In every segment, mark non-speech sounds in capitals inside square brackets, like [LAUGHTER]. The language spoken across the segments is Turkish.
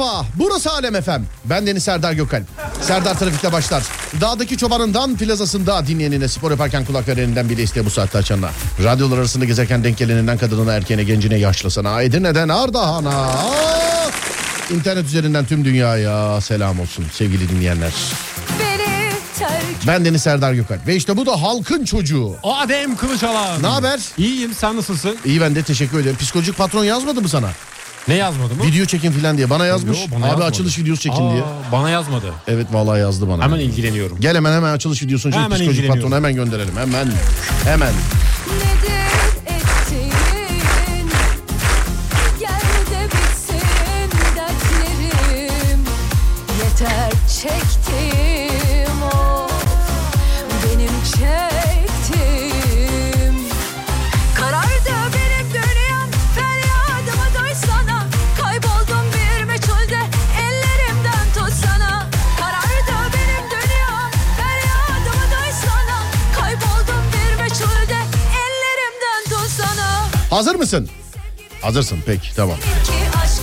merhaba. Burası Alem Efem. Ben Deniz Serdar Gökalp. Serdar Trafik'te başlar. Dağdaki çobanından plazasında dinleyenine spor yaparken kulakları elinden bile isteye bu saatte açanına. Radyolar arasında gezerken denk geleninden kadınına erkeğine gencine yaşlısına. Edirne'den Ardahan'a. İnternet üzerinden tüm dünyaya selam olsun sevgili dinleyenler. Ben Deniz Serdar Gökalp. Ve işte bu da halkın çocuğu. Adem Kılıçalan. Ne haber? İyiyim sen nasılsın? İyi ben de teşekkür ederim. Psikolojik patron yazmadı mı sana? Ne yazmadı mı? Video çekin filan diye. Bana yazmış. Yo, bana Abi yazmadı. açılış videosu çekin Aa, diye. Bana yazmadı. Evet vallahi yazdı bana. Hemen ilgileniyorum. Gel hemen hemen açılış videosunu çek Hemen psikolojik ilgileniyorum. patrona hemen gönderelim. Hemen. Hemen. nedir Hazır mısın? Hazırsın peki tamam.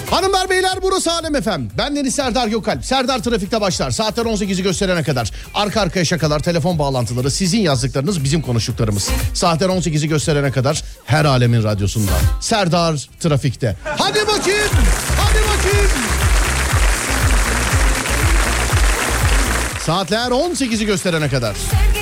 Hanımlar beyler burası Alem Efem. Ben Deniz Serdar Gökalp. Serdar Trafik'te başlar. Saatler 18'i gösterene kadar. Arka arkaya şakalar, telefon bağlantıları, sizin yazdıklarınız, bizim konuştuklarımız. Saatler 18'i gösterene kadar her alemin radyosunda. Serdar Trafik'te. Hadi bakayım. Hadi bakayım. Saatler 18'i gösterene kadar. Senin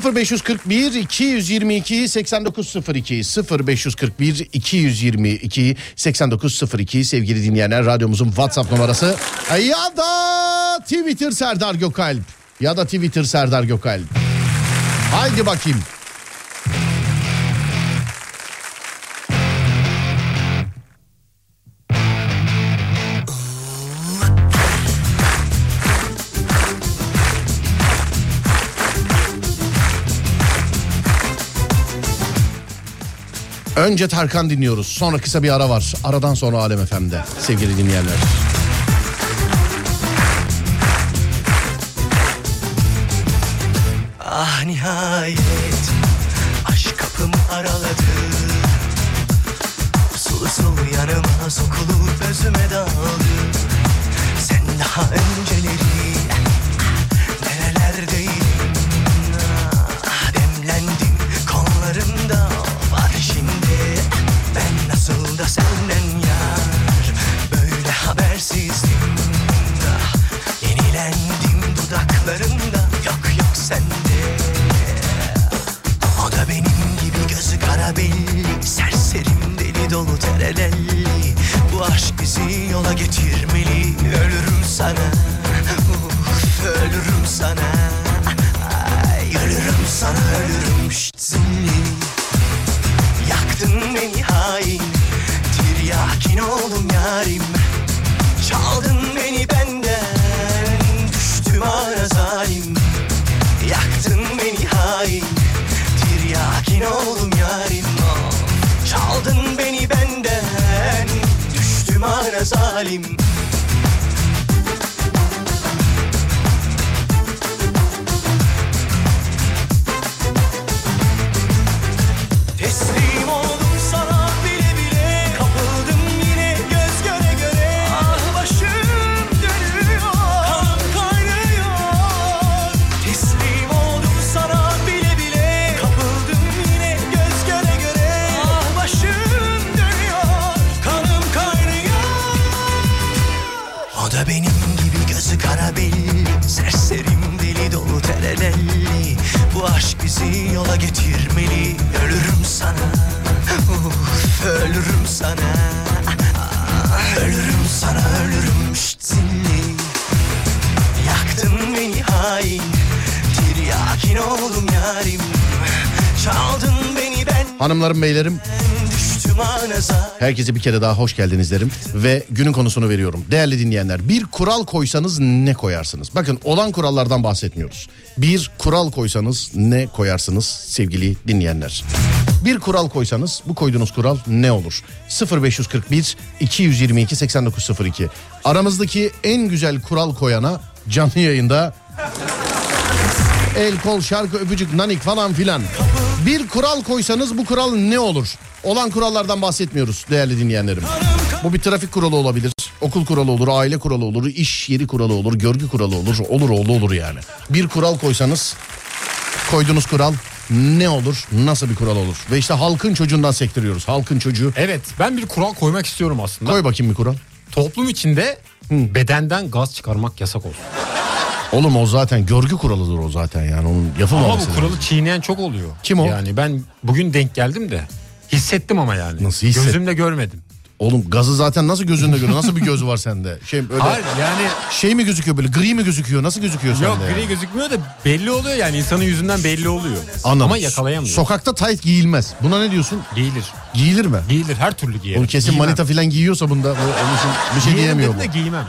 0541 222 8902 0541 222 8902 sevgili dinleyenler radyomuzun WhatsApp numarası ya da Twitter Serdar Gökalp ya da Twitter Serdar Gökalp. Haydi bakayım. Önce Tarkan dinliyoruz. Sonra kısa bir ara var. Aradan sonra Alem FM'de sevgili dinleyenler. Ah nihayet aşk kapımı araladı Usul usul yanıma sokulup özüme daldı Sen daha önceleri gibi gözü kara belli Serserim deli dolu terelelli Bu aşk bizi yola getirmeli Ölürüm sana. Uf, Ölürüm sana. Ay, Ölürüm sana ölürüm. Şşt, Yaktın beni hain. Tiryakin oldum yarim zalim Hanımlarım beylerim herkese bir kere daha hoş geldiniz derim. Ve günün konusunu veriyorum. Değerli dinleyenler bir kural koysanız ne koyarsınız? Bakın olan kurallardan bahsetmiyoruz. Bir kural koysanız ne koyarsınız sevgili dinleyenler? Bir kural koysanız bu koyduğunuz kural ne olur? 0541 222 8902 Aramızdaki en güzel kural koyana canlı yayında El kol şarkı öpücük nanik falan filan. Bir kural koysanız bu kural ne olur? Olan kurallardan bahsetmiyoruz değerli dinleyenlerim. Bu bir trafik kuralı olabilir. Okul kuralı olur, aile kuralı olur, iş yeri kuralı olur, görgü kuralı olur. Olur oldu olur yani. Bir kural koysanız koyduğunuz kural ne olur? Nasıl bir kural olur? Ve işte halkın çocuğundan sektiriyoruz. Halkın çocuğu. Evet ben bir kural koymak istiyorum aslında. Koy bakayım bir kural. Toplum içinde bedenden gaz çıkarmak yasak olsun. Oğlum o zaten görgü kuralıdır o zaten yani onun Ama yapılmaması bu lazım. kuralı çiğneyen çok oluyor. Kim o? Yani ben bugün denk geldim de hissettim ama yani. Nasıl hisset- Gözümle görmedim. Oğlum gazı zaten nasıl gözünde görüyor? Nasıl bir göz var sende? Şey öyle Hayır yani şey mi gözüküyor böyle gri mi gözüküyor? Nasıl gözüküyor yok sende? gri yani? gözükmüyor da belli oluyor yani insanın yüzünden belli oluyor. Anladım. Ama yakalayamıyor. Sokakta tayt giyilmez. Buna ne diyorsun? Giyilir. Giyilir mi? Giyilir her türlü giyerim. Oğlum kesin Giymem. manita falan giyiyorsa bunda bu- onun için bir şey Giyerim diyemiyor bu. de giymem.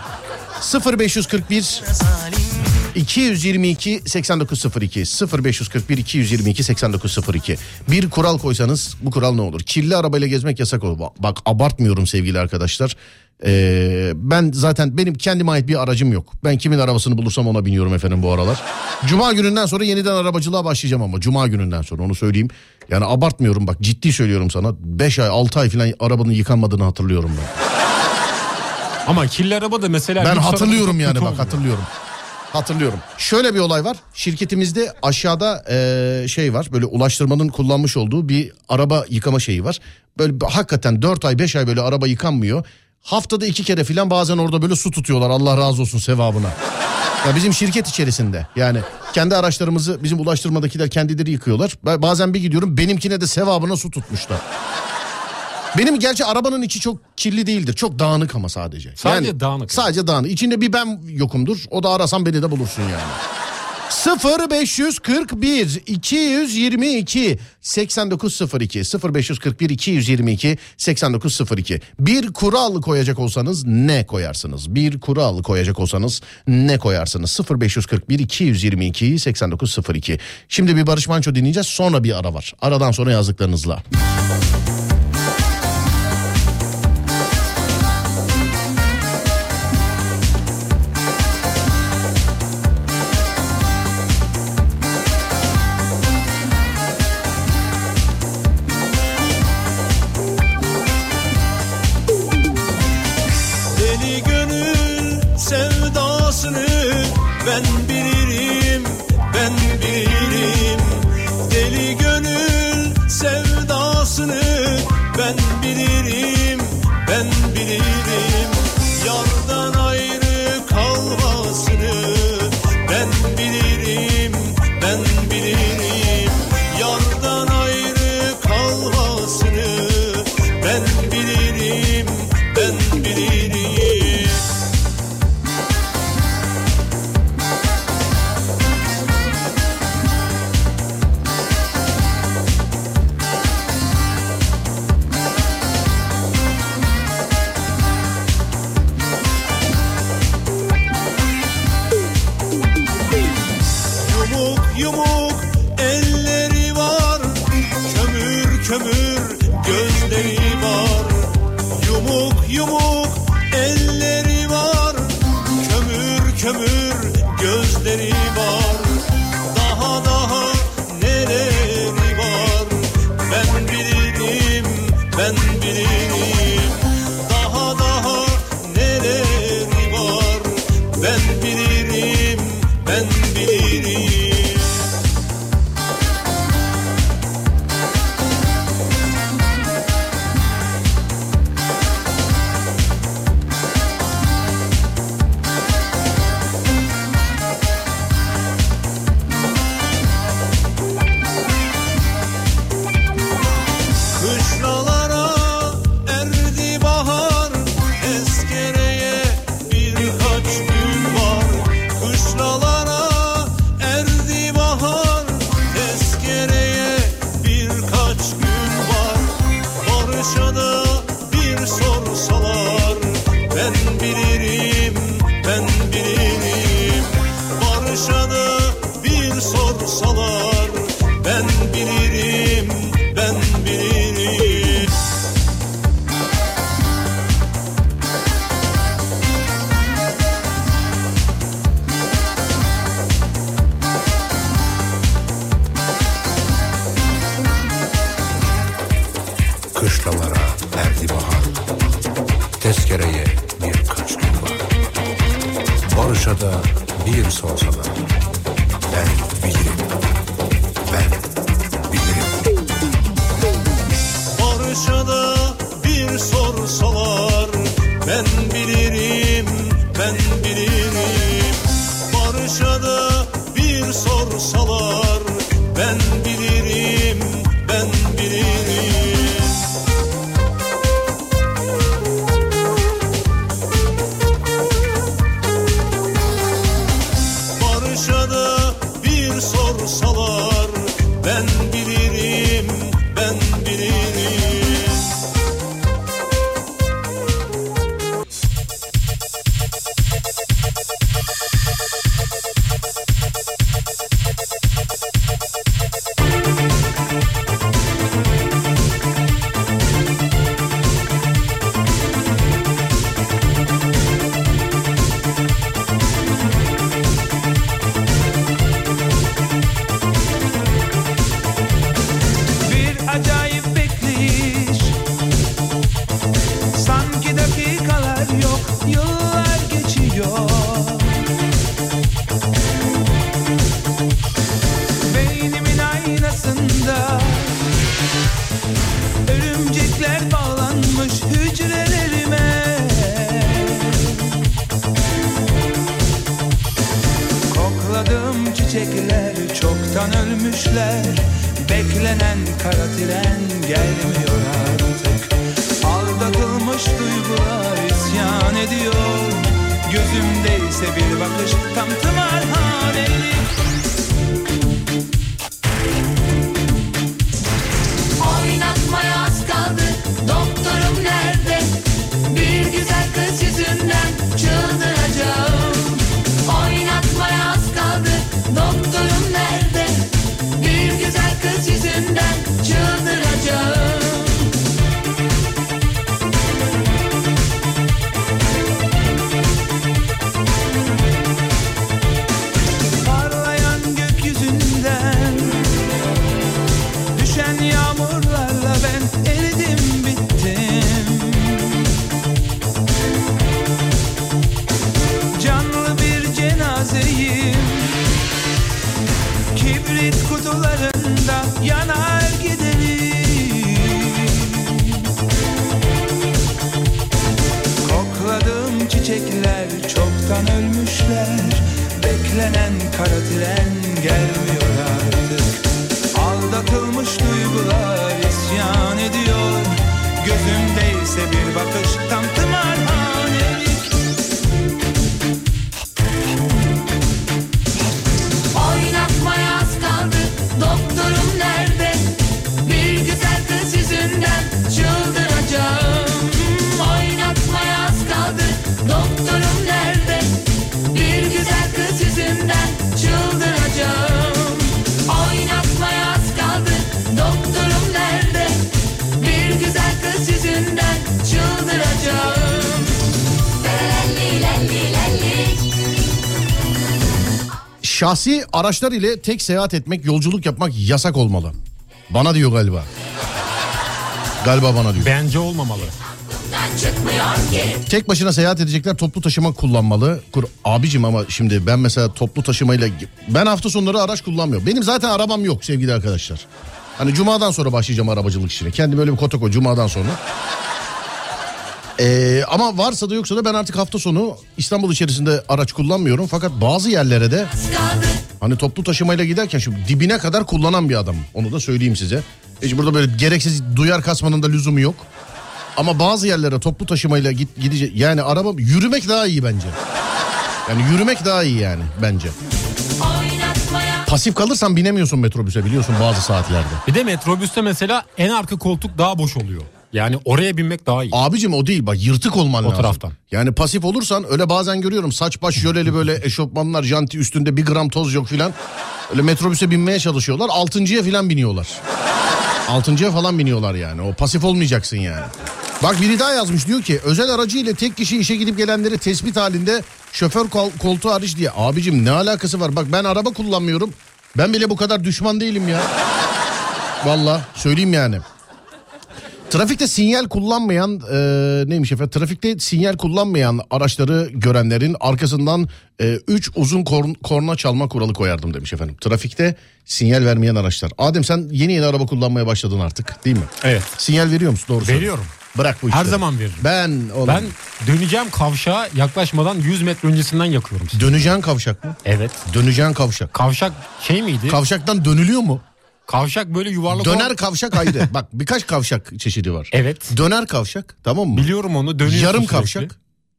0541 222 8902 0541 222 8902 Bir kural koysanız bu kural ne olur? Kirli arabayla gezmek yasak olur. Bak, abartmıyorum sevgili arkadaşlar. Ee, ben zaten benim kendime ait bir aracım yok. Ben kimin arabasını bulursam ona biniyorum efendim bu aralar. Cuma gününden sonra yeniden arabacılığa başlayacağım ama cuma gününden sonra onu söyleyeyim. Yani abartmıyorum bak ciddi söylüyorum sana. 5 ay 6 ay falan arabanın yıkanmadığını hatırlıyorum ben. Ama kirli araba da mesela... Ben hatırlıyorum yani bak hatırlıyorum. Hatırlıyorum. Şöyle bir olay var. Şirketimizde aşağıda eee, şey var. Böyle ulaştırmanın kullanmış olduğu bir araba yıkama şeyi var. Böyle hakikaten 4 ay 5 ay böyle araba yıkanmıyor. Haftada iki kere filan bazen orada böyle su tutuyorlar. Allah razı olsun sevabına. Ya bizim şirket içerisinde yani kendi araçlarımızı bizim ulaştırmadakiler kendileri yıkıyorlar. Bazen bir gidiyorum benimkine de sevabına su tutmuşlar. Benim gerçi arabanın içi çok kirli değildir. Çok dağınık ama sadece. Sadece dağınık. Sadece dağınık. İçinde bir ben yokumdur. O da arasan beni de bulursun yani. 0 541 222 8902 0 541 222 8902 Bir kural koyacak olsanız ne koyarsınız? Bir kural koyacak olsanız ne koyarsınız? 0 541 222 8902 Şimdi bir Barış Manço dinleyeceğiz sonra bir ara var. Aradan sonra yazdıklarınızla. Bir Şahsi araçlar ile tek seyahat etmek, yolculuk yapmak yasak olmalı. Bana diyor galiba. Galiba bana diyor. Bence olmamalı. Tek başına seyahat edecekler toplu taşıma kullanmalı. Kur abicim ama şimdi ben mesela toplu taşımayla ben hafta sonları araç kullanmıyorum. Benim zaten arabam yok sevgili arkadaşlar. Hani cumadan sonra başlayacağım arabacılık işine. Kendim öyle bir kota koy cumadan sonra. Ee, ama varsa da yoksa da ben artık hafta sonu İstanbul içerisinde araç kullanmıyorum. Fakat bazı yerlere de hani toplu taşımayla giderken şu dibine kadar kullanan bir adam. Onu da söyleyeyim size. Hiç burada böyle gereksiz duyar kasmanın da lüzumu yok. Ama bazı yerlere toplu taşımayla git gidecek yani araba yürümek daha iyi bence. Yani yürümek daha iyi yani bence. Pasif kalırsan binemiyorsun metrobüse biliyorsun bazı saatlerde. Bir de metrobüste mesela en arka koltuk daha boş oluyor. Yani oraya binmek daha iyi. Abicim o değil bak yırtık olman O lazım. taraftan. Yani pasif olursan öyle bazen görüyorum saç baş yöleli böyle [LAUGHS] eşofmanlar janti üstünde bir gram toz yok filan. Öyle metrobüse binmeye çalışıyorlar. Altıncıya falan biniyorlar. Altıncıya falan biniyorlar yani. O pasif olmayacaksın yani. Bak biri daha yazmış diyor ki özel aracı ile tek kişi işe gidip gelenleri tespit halinde şoför kol- koltuğu hariç diye. Abicim ne alakası var? Bak ben araba kullanmıyorum. Ben bile bu kadar düşman değilim ya. Valla söyleyeyim yani. Trafikte sinyal kullanmayan e, neymiş efendim? Trafikte sinyal kullanmayan araçları görenlerin arkasından 3 uzun korn- korna çalma kuralı koyardım demiş efendim. Trafikte sinyal vermeyen araçlar. Adem sen yeni yeni araba kullanmaya başladın artık değil mi? Evet. Sinyal veriyor musun? Doğru söyle. Veriyorum. Bırak bu Her işleri. zaman veririm. Ben oğlum. Ben döneceğim kavşağa yaklaşmadan 100 metre öncesinden yakıyorum. Döneceğin kavşak mı? Evet. Döneceğin kavşak. Kavşak şey miydi? Kavşaktan dönülüyor mu? Kavşak böyle yuvarlak Döner olan- kavşak ayrı. [LAUGHS] Bak birkaç kavşak çeşidi var. Evet. Döner kavşak tamam mı? Biliyorum onu dönüyorsun Yarım sürekli. kavşak.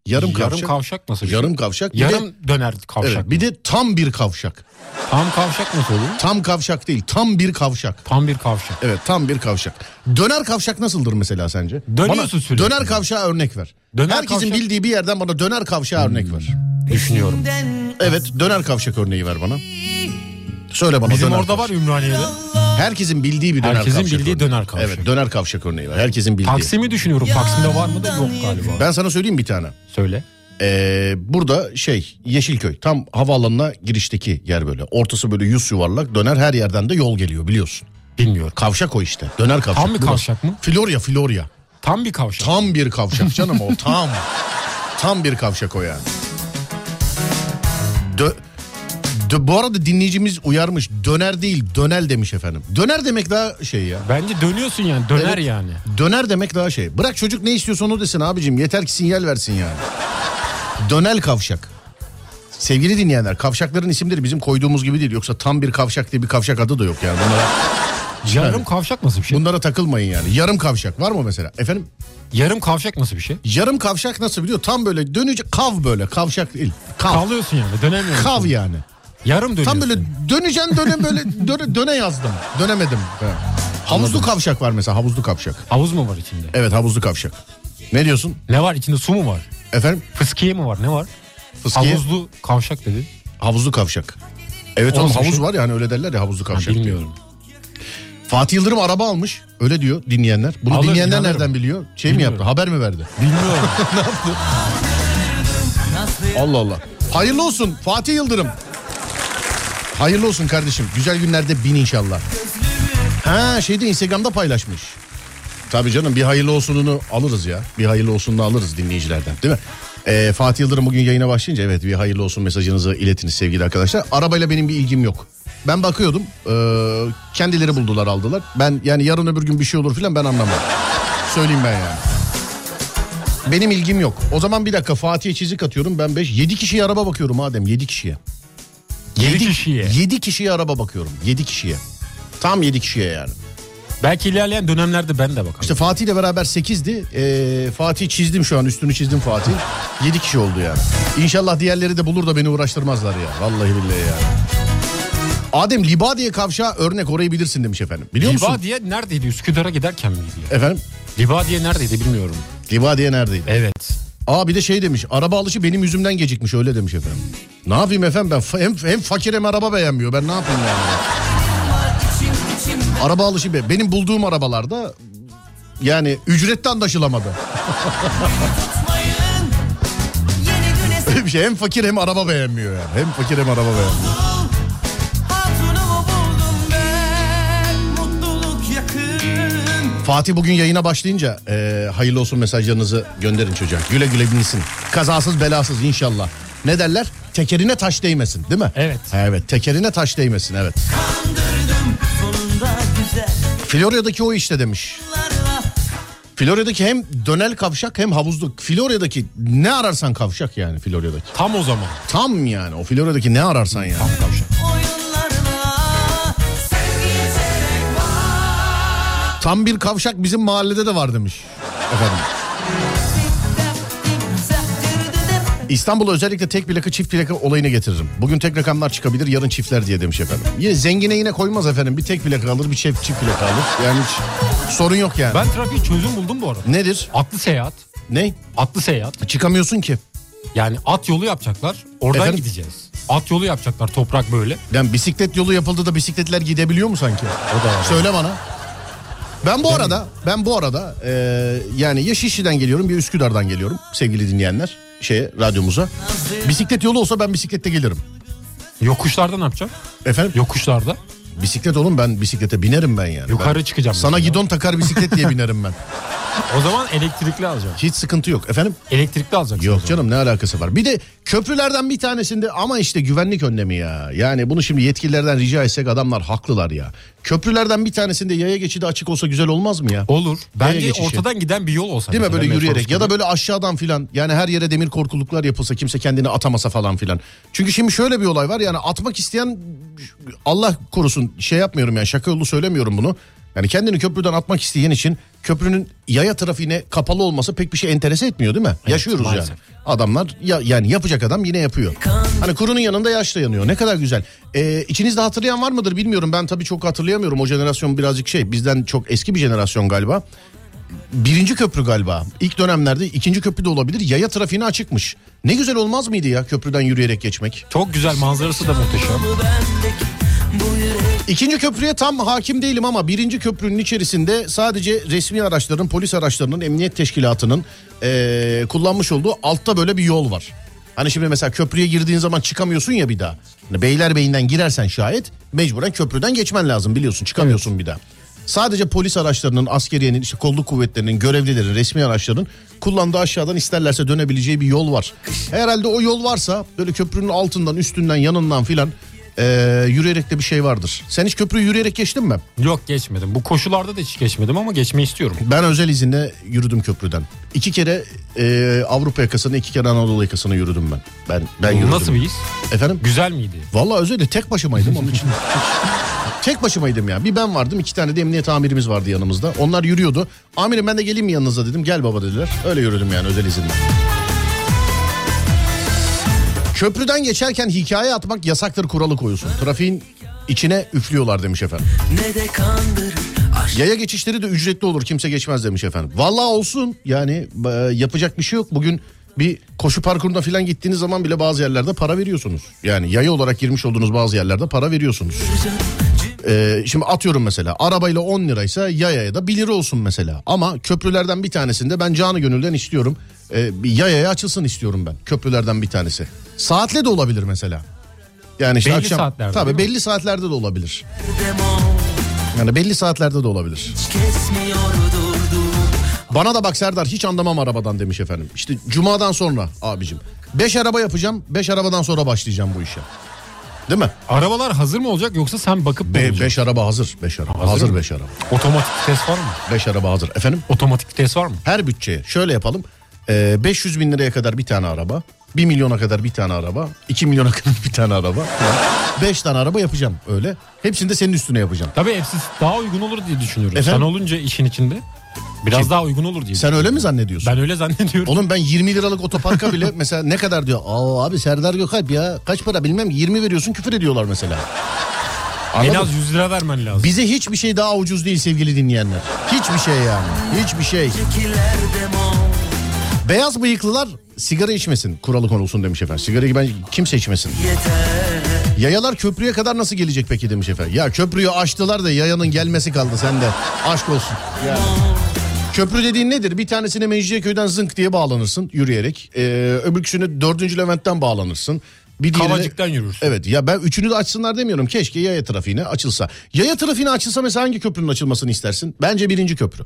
Yarım kavşak. Yarım kavşak nasıl bir şey? Yarım kavşak. Bir de- Yarım döner kavşak. Evet, bir de tam bir kavşak. Tam kavşak nasıl olur? Tam kavşak değil, tam bir kavşak. Tam bir kavşak. Evet, tam bir kavşak. Döner kavşak nasıldır mesela sence? Dönüyorsun bana sürekli. Döner kavşağı örnek ver. Döner Herkesin kavşak- bildiği bir yerden bana döner kavşağı örnek ver. Düşünüyorum. Evet, döner kavşak örneği ver bana. Söyle bana Bizim döner orada kavşak. var Ümraniye'de. Herkesin bildiği bir döner Herkesin kavşak. bildiği örneği. döner kavşak. Evet, döner kavşak örneği var. Herkesin bildiği. Taksim'i düşünüyorum. Taksim'de var mı da yok galiba. Ben sana söyleyeyim bir tane. Söyle. Ee, burada şey Yeşilköy tam havaalanına girişteki yer böyle. Ortası böyle yüz yuvarlak döner her yerden de yol geliyor biliyorsun. Bilmiyorum. Kavşak o işte. Döner kavşak. Tam bir kavşak mı? Florya Florya. Tam bir kavşak. Tam bir kavşak canım o tam. Tam bir kavşak o yani. Dö- bu arada dinleyicimiz uyarmış. Döner değil dönel demiş efendim. Döner demek daha şey ya. Bence dönüyorsun yani. Döner Evet. yani. Döner demek daha şey. Bırak çocuk ne istiyorsa onu desin abicim. Yeter ki sinyal versin yani. Dönel kavşak. Sevgili dinleyenler kavşakların isimleri bizim koyduğumuz gibi değil. Yoksa tam bir kavşak diye bir kavşak adı da yok yani. Bunlara, Yarım kavşak nasıl bir şey? bunlara takılmayın yani. Yarım kavşak var mı mesela? Efendim Yarım kavşak nasıl bir şey? yarım kavşak nasıl biliyor? Tam böyle dönecek kav böyle kavşak değil. Kav. Kalıyorsun yani. Dönemiyorsun. Kav yani. Yarım dönüyorsun. Tam böyle döneceksin döne böyle döne, döne yazdım. Dönemedim. Ha. Havuzlu kavşak var mesela havuzlu kavşak. Havuz mu var içinde? Evet havuzlu kavşak. Ne diyorsun? Ne var? İçinde su mu var? Efendim? Fıskiye mi var? Ne var? Fıskiye? Havuzlu kavşak dedi. Havuzlu kavşak. Evet oğlum havuz şey? var yani öyle derler ya havuzlu Ha, kavşak. diye. bilmiyorum. Fatih Yıldırım araba almış. Öyle diyor dinleyenler. Bunu Alır, dinleyenler inanırım. nereden biliyor? Şey mi Bilmiyorum. yaptı? Haber mi verdi? Bilmiyorum. [LAUGHS] Allah Allah. Hayırlı olsun Fatih Yıldırım. Hayırlı olsun kardeşim. Güzel günlerde bin inşallah. Ha şeyde Instagram'da paylaşmış. Tabii canım bir hayırlı olsununu alırız ya. Bir hayırlı olsununu alırız dinleyicilerden değil mi? Ee, Fatih Yıldırım bugün yayına başlayınca evet bir hayırlı olsun mesajınızı iletiniz sevgili arkadaşlar. Arabayla benim bir ilgim yok. Ben bakıyordum. ee, kendileri buldular aldılar. Ben yani yarın öbür gün bir şey olur filan ben anlamam. Söyleyeyim ben yani. Benim ilgim yok. O zaman bir dakika Fatih'e çizik atıyorum. Ben 5 7 kişiye araba bakıyorum Adem 7 kişiye. Yedi kişiye. 7 kişiye araba bakıyorum. 7 kişiye. Tam 7 kişiye yani. Belki ilerleyen dönemlerde ben de bakarım. İşte Fatih ile beraber 8'di. Ee, Fatih çizdim şu an üstünü çizdim Fatih. 7 kişi oldu yani. İnşallah diğerleri de bulur da beni uğraştırmazlar ya. Vallahi billahi ya. Adem Libadiye kavşağı örnek orayı bilirsin demiş efendim. Biliyor musun? Libadiye neredeydi? Üsküdar'a giderken miydi? ya? Efendim? Libadiye neredeydi bilmiyorum. Libadiye neredeydi? Evet. Aa bir de şey demiş. Araba alışı benim yüzümden gecikmiş öyle demiş efendim. Ne yapayım efendim ben hem, hem fakir hem araba beğenmiyor. Ben ne yapayım yani? Araba alışı be. Benim bulduğum arabalarda yani ücretten anlaşılamadı. Öyle bir şey. Hem fakir hem araba beğenmiyor yani. Hem fakir hem araba beğenmiyor. Fatih bugün yayına başlayınca e, hayırlı olsun mesajlarınızı gönderin çocuğa. Güle güle binsin. Kazasız belasız inşallah. Ne derler? Tekerine taş değmesin değil mi? Evet. Ha, Evet tekerine taş değmesin evet. Florya'daki o işte demiş. Florya'daki hem dönel kavşak hem havuzlu. Florya'daki ne ararsan kavşak yani Florya'daki. Tam o zaman. Tam yani o Florya'daki ne ararsan yani. Tam kavşak. Tam bir kavşak bizim mahallede de var demiş. Efendim. İstanbul'a özellikle tek plaka çift plaka olayını getiririm. Bugün tek rakamlar çıkabilir yarın çiftler diye demiş efendim. Yine zengine yine koymaz efendim. Bir tek plaka alır bir çift, çift plaka alır. Yani hiç sorun yok yani. Ben trafiği çözüm buldum bu arada. Nedir? Atlı seyahat. Ne? Atlı seyahat. Çıkamıyorsun ki. Yani at yolu yapacaklar. Oradan Efendim? gideceğiz. At yolu yapacaklar toprak böyle. Yani bisiklet yolu yapıldı da bisikletler gidebiliyor mu sanki? O da var. Söyle bana. Ben bu arada ben bu arada e, yani ya Şişli'den geliyorum ya Üsküdar'dan geliyorum sevgili dinleyenler şeye radyomuza. Bisiklet yolu olsa ben bisiklette gelirim. Yokuşlarda ne yapacağım? Efendim? Yokuşlarda. Bisiklet oğlum ben bisiklete binerim ben yani. Yukarı Ben- çıkacağım Sana mesela. gidon takar bisiklet diye binerim ben. [LAUGHS] O zaman elektrikli alacağım. Hiç sıkıntı yok. Efendim? Elektrikli alacaksın. o Yok canım ne alakası var? Bir de köprülerden bir tanesinde ama işte güvenlik önlemi ya. Yani bunu şimdi yetkililerden rica etsek adamlar haklılar ya. Köprülerden bir tanesinde yaya geçidi açık olsa güzel olmaz mı ya? Olur. Bence ortadan giden bir yol olsa. Değil mi böyle yürüyerek ya da böyle aşağıdan filan yani her yere demir korkuluklar yapılsa kimse kendini atamasa falan filan. Çünkü şimdi şöyle bir olay var yani atmak isteyen Allah korusun şey yapmıyorum yani şaka yolu söylemiyorum bunu. Yani kendini köprüden atmak isteyen için köprünün yaya trafiğine kapalı olması pek bir şey enterese etmiyor değil mi? Yaşıyoruz maalesef. yani. Adamlar ya, yani yapacak adam yine yapıyor. Hani kurunun yanında yaş da yanıyor. Ne kadar güzel. Ee, içinizde hatırlayan var mıdır bilmiyorum. Ben tabii çok hatırlayamıyorum. O jenerasyon birazcık şey bizden çok eski bir jenerasyon galiba. Birinci köprü galiba. İlk dönemlerde ikinci köprü de olabilir. Yaya trafiğine açıkmış. Ne güzel olmaz mıydı ya köprüden yürüyerek geçmek? Çok güzel manzarası da muhteşem. İkinci köprüye tam hakim değilim ama birinci köprünün içerisinde sadece resmi araçların, polis araçlarının, emniyet teşkilatının eee, kullanmış olduğu altta böyle bir yol var. Hani şimdi mesela köprüye girdiğin zaman çıkamıyorsun ya bir daha. Hani Beylerbeyi'nden girersen şayet mecburen köprüden geçmen lazım biliyorsun çıkamıyorsun bir daha. Sadece polis araçlarının, askeriyenin, işte kolluk kuvvetlerinin, görevlilerin, resmi araçların kullandığı aşağıdan isterlerse dönebileceği bir yol var. Herhalde o yol varsa böyle köprünün altından, üstünden, yanından filan eee, yürüyerek de bir şey vardır. Sen hiç köprüyü yürüyerek geçtin mi? Yok geçmedim. Bu koşularda da hiç geçmedim ama geçmeyi istiyorum. Ben özel izinle yürüdüm köprüden. İki kere eee, Avrupa yakasını, iki kere Anadolu yakasını yürüdüm ben. Ben ben yürüdüm. Nasıl bir his? Efendim? Güzel miydi? Vallahi özel tek başımaydım onun için. [LAUGHS] tek başımaydım ya. Bir ben vardım, iki tane de emniyet amirimiz vardı yanımızda. Onlar yürüyordu. Amirim ben de geleyim mi yanınıza dedim. Gel baba dediler. Öyle yürüdüm yani özel izinle. Köprüden geçerken hikaye atmak yasaktır kuralı koyuyorsun. Trafiğin içine üflüyorlar demiş efendim. ne de kandırır Yaya geçişleri de ücretli olur kimse geçmez demiş efendim. Vallahi olsun yani e, yapacak bir şey yok. Bugün bir koşu parkuruna falan gittiğiniz zaman bile bazı yerlerde para veriyorsunuz. Yani yaya olarak girmiş olduğunuz bazı yerlerde para veriyorsunuz. Ee, şimdi atıyorum mesela arabayla 10 liraysa yayaya da 1 lira olsun mesela. Ama köprülerden bir tanesinde ben canı gönülden istiyorum. Ee, bir yayaya açılsın istiyorum ben köprülerden bir tanesi. Saatle de olabilir mesela. Yani işte Belli akşam saatlerde tabii belli saatlerde de olabilir. Yani belli saatlerde de olabilir. Bana da bak Serdar hiç anlamam arabadan demiş efendim. İşte cumadan sonra abicim. 5 araba yapacağım 5 arabadan sonra başlayacağım bu işe. Değil mi? Arabalar hazır mı olacak yoksa sen bakıp mı 5 olacaksın? araba hazır. 5 araba. Hazır Hazır mı? 5 araba. Otomatik vites var mı? 5 araba hazır. Efendim? Otomatik vites var mı? Her bütçeye şöyle yapalım. Ee, 500 bin liraya kadar bir tane araba. 1 milyona kadar bir tane araba. 2 milyona [LAUGHS] kadar bir tane araba. 5 tane araba yapacağım öyle. Hepsini de senin üstüne yapacağım. Tabii hepsi daha uygun olur diye düşünüyorum. Efendim? Sen olunca işin içinde biraz Kim? daha uygun olur diye. Sen öyle mi zannediyorsun? Ben öyle zannediyorum. Oğlum ben 20 liralık otoparka bile [LAUGHS] mesela ne kadar diyor. Aa abi Serdar Gökalp ya kaç para bilmem 20 veriyorsun küfür ediyorlar mesela. en Anladın az mı? 100 lira vermen lazım. Bize hiçbir şey daha ucuz değil sevgili dinleyenler. Hiçbir şey yani. Hiçbir şey. Kiler demon Beyaz bıyıklılar sigara içmesin kuralı konulsun demiş efendim. Sigarayı ben kimse içmesin. yeter Yayalar köprüye kadar nasıl gelecek peki demiş efendim. Ya köprüyü açtılar da yayanın gelmesi kaldı sende. Aşk olsun. Köprü dediğin nedir? Bir tanesine Mecidiyeköy'den zınk diye bağlanırsın yürüyerek. Ee, öbürküsüne 4. Levent'ten bağlanırsın. Bir diğerine- Kavacık'tan yürürsün. Evet ya ben üçünü de açsınlar demiyorum. Keşke yaya trafiğine açılsa. Yaya trafiğine açılsa mesela hangi köprünün açılmasını istersin? Bence birinci köprü.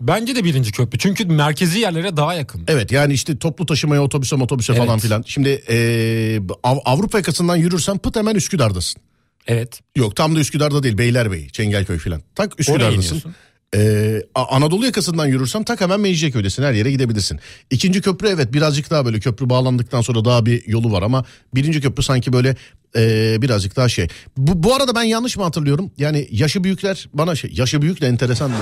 Bence de birinci köprü. Çünkü merkezi yerlere daha yakın. Evet yani işte toplu taşımaya otobüse otobüse Evet. falan filan. Şimdi ee, Av- Avrupa yakasından yürürsen pıt hemen Üsküdar'dasın. Evet. Yok tam da Üsküdar'da değil Beylerbeyi, Çengelköy filan. Tak Üsküdar'dasın. Ee, Anadolu yakasından yürürsen tak hemen Mecidiyeköy'desin her yere gidebilirsin. İkinci köprü evet birazcık daha böyle köprü bağlandıktan sonra daha bir yolu var ama birinci köprü sanki böyle ee, birazcık daha şey. Bu, bu arada ben yanlış mı hatırlıyorum? Yani yaşı büyükler bana şey yaşı büyük de enteresan.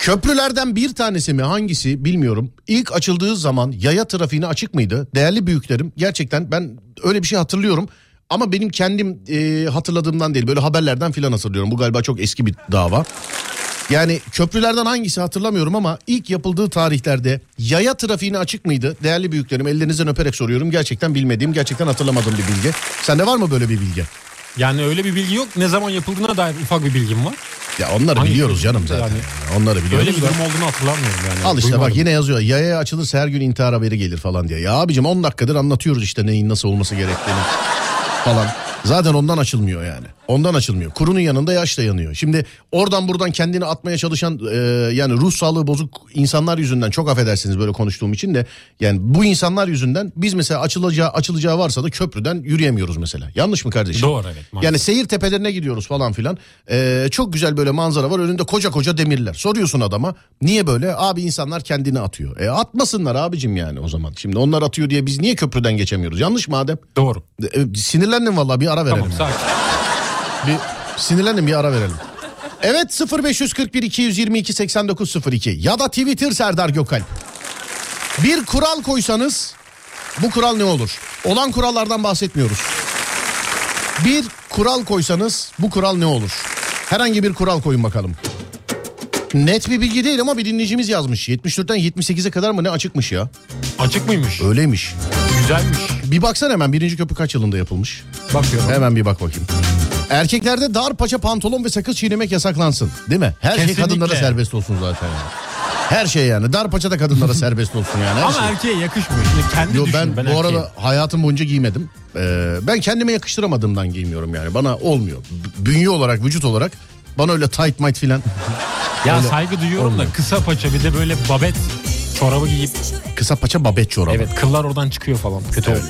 Köprülerden bir tanesi mi hangisi bilmiyorum. İlk açıldığı zaman yaya trafiğine açık mıydı? Değerli büyüklerim gerçekten ben öyle bir şey hatırlıyorum. Ama benim kendim e, hatırladığımdan değil böyle haberlerden filan hatırlıyorum. Bu galiba çok eski bir dava. Yani köprülerden hangisi hatırlamıyorum ama ilk yapıldığı tarihlerde yaya trafiğine açık mıydı? Değerli büyüklerim ellerinizden öperek soruyorum. Gerçekten bilmediğim, gerçekten hatırlamadığım bir bilgi. Sende var mı böyle bir bilgi? Yani öyle bir bilgi yok. Ne zaman yapıldığına dair ufak bir bilgim var. Ya onları Hangi biliyoruz canım zaten. Yani onları biliyoruz. Öyle bir durum olduğunu hatırlamıyorum yani. Al işte Duymadım. bak yine yazıyor. Yaya açılırsa her gün intihar haberi gelir falan diye. Ya abicim 10 dakikadır anlatıyoruz işte neyin nasıl olması gerektiğini falan. Zaten ondan açılmıyor yani. Ondan açılmıyor. Kurunun yanında yaş da yanıyor. Şimdi oradan buradan kendini atmaya çalışan e, yani ruh sağlığı bozuk insanlar yüzünden çok affedersiniz böyle konuştuğum için de yani bu insanlar yüzünden biz mesela açılacağı açılacağı varsa da köprüden yürüyemiyoruz mesela. Yanlış mı kardeşim? Doğru, evet, maalesef. Yani seyir tepelerine gidiyoruz falan filan. Ee, çok güzel böyle manzara var. Önünde koca koca demirler. Soruyorsun adama niye böyle? Abi insanlar kendini atıyor. E atmasınlar abicim yani o zaman. Şimdi onlar atıyor diye biz niye köprüden geçemiyoruz? Yanlış mı Adem? Doğru. E, sinirlendim vallahi bir ara verelim. Tamam sakin. Bir sinirlendim bir ara verelim. Evet 0541 222 8902 ya da Twitter Serdar Gökalp. Bir kural koysanız bu kural ne olur? Olan kurallardan bahsetmiyoruz. Bir kural koysanız bu kural ne olur? Herhangi bir kural koyun bakalım. Net bir bilgi değil ama bir dinleyicimiz yazmış. 74'ten 78'e kadar mı ne açıkmış ya? Açık mıymış? Öyleymiş. Güzelmiş. Bir baksana hemen birinci köprü kaç yılında yapılmış? Bakıyorum. Hemen bir bak bakayım. Erkeklerde dar paça pantolon ve sakız çiğnemek yasaklansın. Değil mi? Her şey Kesinlikle. kadınlara serbest olsun zaten. Yani. Her şey yani. Dar paça da kadınlara [LAUGHS] serbest olsun yani. Her Ama şey. erkeğe yakışmıyor. Şimdi kendi Yo, düşün. ben, Ben, bu erkeğim. arada hayatım boyunca giymedim. Ee, ben kendime yakıştıramadığımdan giymiyorum yani. Bana olmuyor. B- Bünye olarak, vücut olarak bana öyle tight might filan [LAUGHS] Ya öyle saygı duyuyorum olmuyor. da kısa paça bir de böyle babet çorabı giyip kısa paça babet çorabı. evet kıllar oradan çıkıyor falan. Kötü oldu.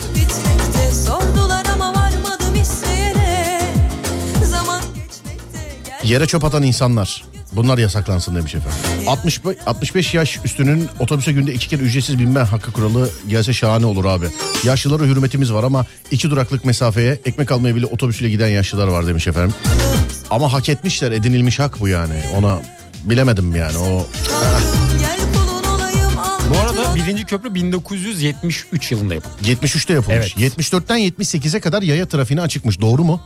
Yere çöp atan insanlar. Bunlar yasaklansın demiş efendim. 60, 65 yaş üstünün otobüse günde iki kere ücretsiz binme hakkı kuralı gelse şahane olur abi. Yaşlılara hürmetimiz var ama iki duraklık mesafeye ekmek almaya bile otobüsle giden yaşlılar var demiş efendim. Ama hak etmişler edinilmiş hak bu yani. Ona bilemedim yani o Bu arada birinci köprü 1973 yılında yapıldı. 73'te yapılmış. Evet. 74'ten 78'e kadar yaya trafiğine açıkmış doğru mu?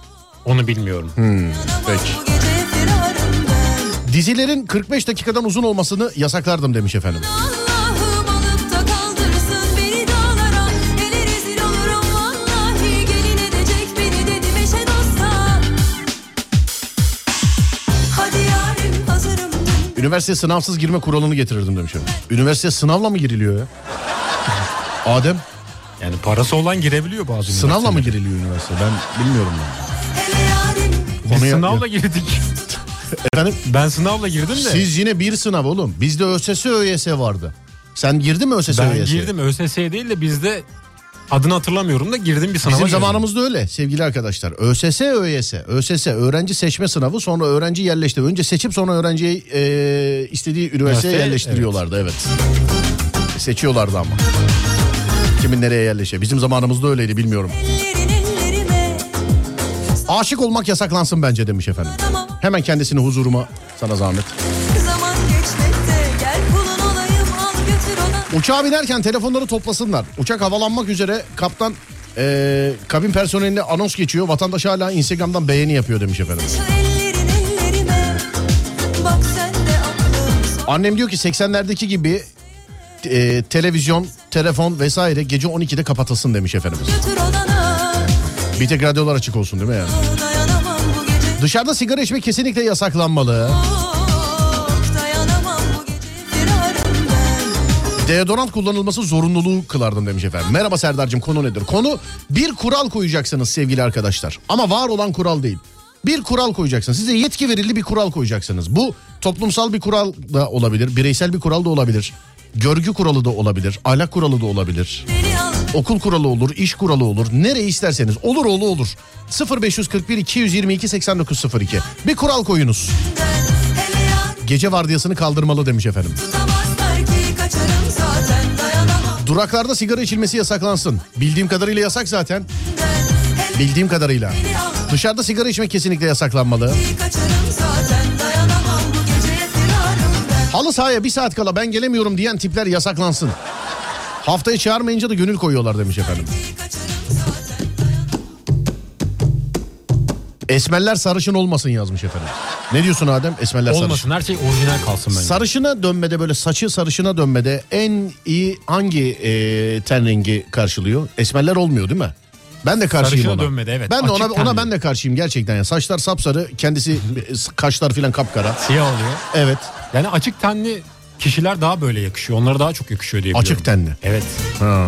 Onu bilmiyorum. Peki. Dizilerin 45 dakikadan uzun olmasını yasaklardım demiş efendim. Allah'ım alıp da kaldırsın beni dağlara Ele rezil olurum vallahi Gelin edecek beni dedim eşe dosta Hadi yarim hazırım dün Üniversite sınavsız girme kuralını getirirdim demiş efendim. Üniversite sınavla mı giriliyor ya? [LAUGHS] Adem Yani parası olan girebiliyor bazı sınavla mı giriliyor üniversite? Ben bilmiyorum ben. Konuya- sınavla girdik. Efendim Ben sınavla girdim de. siz yine bir sınav oğlum. Bizde ÖSS ÖYS vardı. Sen girdin mi ÖSS ben ÖYS? girdim ÖSS'ye değil de bizde adını hatırlamıyorum da girdim bir sınava Bizim girdim. zamanımızda öyle sevgili arkadaşlar. ÖSS ÖYS. ÖSS öğrenci seçme sınavı sonra öğrenci yerleştirme. Önce seçip sonra öğrenciyi e, istediği üniversiteye Üniversiteye, yerleştiriyorlardı evet. Seçiyorlardı ama. Kimin nereye yerleşe. Bizim zamanımızda öyleydi bilmiyorum. Aşık olmak yasaklansın bence demiş efendim. Hemen kendisini huzuruma sana zahmet. Uçağa binerken telefonları toplasınlar. Uçak havalanmak üzere kaptan eee, kabin personeline anons geçiyor. Vatandaş hala Instagram'dan beğeni yapıyor demiş efendim. Ellerin ellerime Annem diyor ki 80'lerdeki gibi eee, televizyon, telefon vesaire gece 12'de kapatılsın demiş efendimiz. götür odana Bir tek radyolar açık olsun değil mi yani? Dışarıda sigara içmek kesinlikle yasaklanmalı. Deodorant kullanılması zorunluluğu kılardım demiş efendim. Merhaba Serdar'cığım konu nedir? Konu bir kural koyacaksınız sevgili arkadaşlar. Ama var olan kural değil. Bir kural koyacaksınız. Size yetki verildi bir kural koyacaksınız. Bu toplumsal bir kural da olabilir. Bireysel bir kural da olabilir. Görgü kuralı da olabilir. Ahlak kuralı da olabilir. Beni al Okul kuralı olur, iş kuralı olur. Nereyi isterseniz. Olur oğlu olur. 0541 222 8902. Bir kural koyunuz. Gece vardiyasını kaldırmalı demiş efendim. Duraklarda sigara içilmesi yasaklansın. Bildiğim kadarıyla yasak zaten. Bildiğim kadarıyla. Dışarıda sigara içmek kesinlikle yasaklanmalı. Halı sahaya bir saat kala ben gelemiyorum diyen tipler yasaklansın. Haftaya çağırmayınca da gönül koyuyorlar demiş efendim. Esmerler sarışın olmasın yazmış efendim. Ne diyorsun Adem? Esmerler sarışın. Olmasın her şey orijinal kalsın bence. Sarışına dönmede böyle saçı sarışına dönmede en iyi hangi e, ten rengi karşılıyor? Esmerler olmuyor değil mi? Ben de karşıyım Sarışına ona. dönmede, evet. Ben de ona Açık ona tenli. ben de karşıyım gerçekten ya. Saçlar sapsarı, kendisi [LAUGHS] kaşlar filan kapkara. Siyah oluyor. Evet. Yani açık tenli kişiler daha böyle yakışıyor. Onlara daha çok yakışıyor diye biliyorum. Açık tenli. Evet. Ha.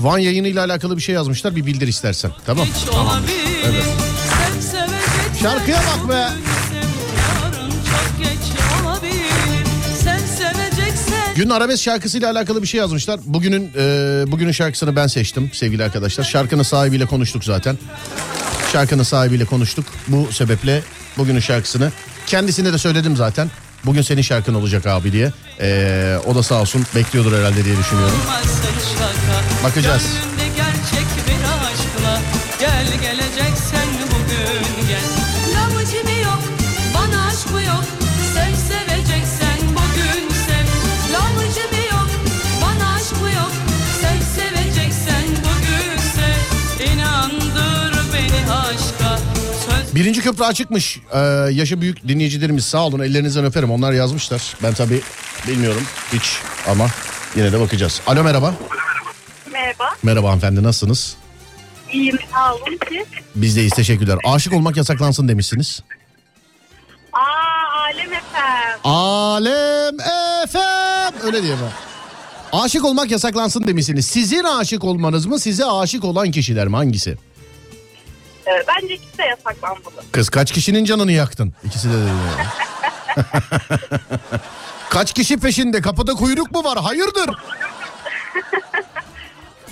Van yayınıyla alakalı bir şey yazmışlar. Bir bildir istersen. Tamam. Evet. Sen seveceksen Şarkıya bak be. Yarın çok geç olabilir. Sen seveceksen Gün arabesk şarkısıyla alakalı bir şey yazmışlar. Bugünün e, bugünün şarkısını ben seçtim sevgili arkadaşlar. Şarkının sahibiyle konuştuk zaten. Şarkının sahibiyle konuştuk. Bu sebeple bugünün şarkısını kendisine de söyledim zaten. Bugün senin şarkın olacak abi diye. E, o da sağ olsun bekliyordur herhalde diye düşünüyorum. Bakacağız. Birinci köprü açıkmış. Ee, yaşı büyük dinleyicilerimiz sağ olun ellerinizden öperim. Onlar yazmışlar. Ben tabii bilmiyorum hiç ama yine de bakacağız. Alo merhaba. Merhaba. Merhaba hanımefendi nasılsınız? İyiyim sağ olun siz. Biz deyiz teşekkürler. Aşık olmak yasaklansın demişsiniz. Aa Alem Efem. Alem efem öyle diye mi? Aşık olmak yasaklansın demişsiniz. Sizin aşık olmanız mı size aşık olan kişiler mi hangisi? Bence ikisi de yasaklanmalı. Kız kaç kişinin canını yaktın? İkisi de değil yani. Kaç kişi peşinde kapıda kuyruk mu var hayırdır? [LAUGHS]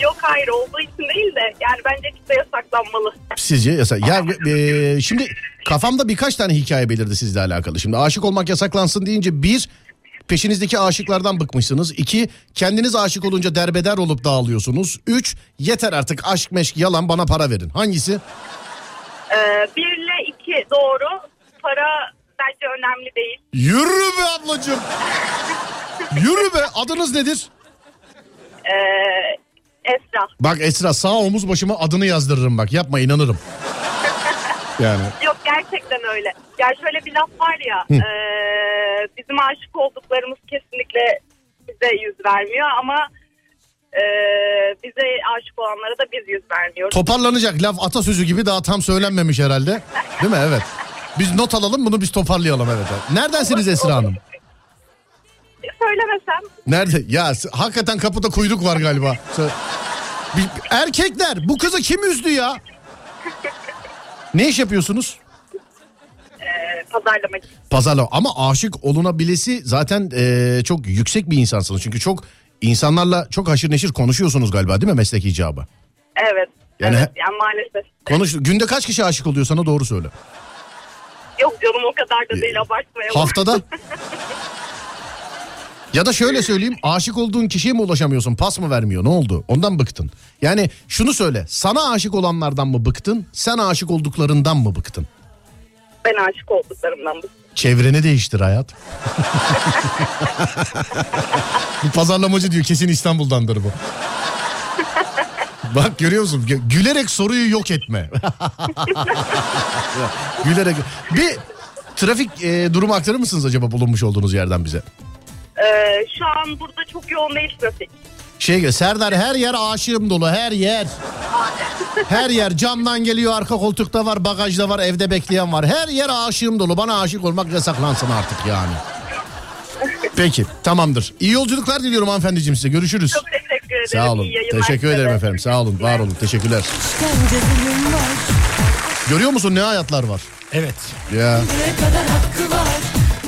Yok hayır olduğu için değil de yani bence ikisi de yasaklanmalı. Sizce yasak. Ya e, şimdi kafamda birkaç tane hikaye belirdi sizle alakalı. Şimdi aşık olmak yasaklansın deyince bir peşinizdeki aşıklardan bıkmışsınız. İki kendiniz aşık olunca derbeder olup dağılıyorsunuz. Üç yeter artık aşk meşk yalan bana para verin. Hangisi? Ee, bir ile iki doğru. Para bence önemli değil. Yürü be ablacığım. Yürü be adınız nedir? Ee, Esra. Bak Esra sağ omuz başıma adını yazdırırım bak yapma inanırım. Yani Yok gerçekten öyle. Yani şöyle bir laf var ya. ee, bizim aşık olduklarımız kesinlikle bize yüz vermiyor ama ee, bize aşık olanlara da biz yüz vermiyoruz. toparlanacak laf atasözü gibi daha tam söylenmemiş herhalde. Değil mi? Evet. Biz not alalım bunu biz toparlayalım evet. Neredensiniz Esra Hanım? Söylemesem Nerede? Ya hakikaten kapıda kuyruk var galiba. Erkekler bu kızı kim üzdü ya? Ne iş yapıyorsunuz? ee, pazarlamacı. Pazarlama. Ama aşık olunabilesi zaten eee, çok yüksek bir insansınız. Çünkü çok insanlarla çok haşır neşir konuşuyorsunuz galiba değil mi meslek icabı? Evet. Yani evet yani maalesef. Konuş. Günde kaç kişi aşık oluyor sana doğru söyle. Yok canım o kadar da değil abartmayalım. Haftada? [LAUGHS] Ya da şöyle söyleyeyim aşık olduğun kişiye mi ulaşamıyorsun pas mı vermiyor ne oldu ondan bıktın. Yani şunu söyle sana aşık olanlardan mı bıktın sen aşık olduklarından mı bıktın? Ben aşık olduklarımdan bu. Çevreni değiştir hayat. [LAUGHS] bu pazarlamacı diyor kesin İstanbul'dandır bu. Bak görüyor musun? Gü- Gülerek soruyu yok etme. [LAUGHS] Gülerek. Bir trafik e, durumu aktarır mısınız acaba bulunmuş olduğunuz yerden bize? Ee, şu an burada çok yoğun değil trafik. Şey Serdar her yer aşığım dolu her yer. Her yer camdan geliyor arka koltukta var bagajda var evde bekleyen var. Her yer aşığım dolu bana aşık olmak yasaklansın artık yani. Peki tamamdır. İyi yolculuklar diliyorum hanımefendiciğim size görüşürüz. Çok teşekkür ederim. Sağ olun. Teşekkür ederim efendim. Sağ olun. Var olun. Teşekkürler. Görüyor musun ne hayatlar var? Evet. Ya.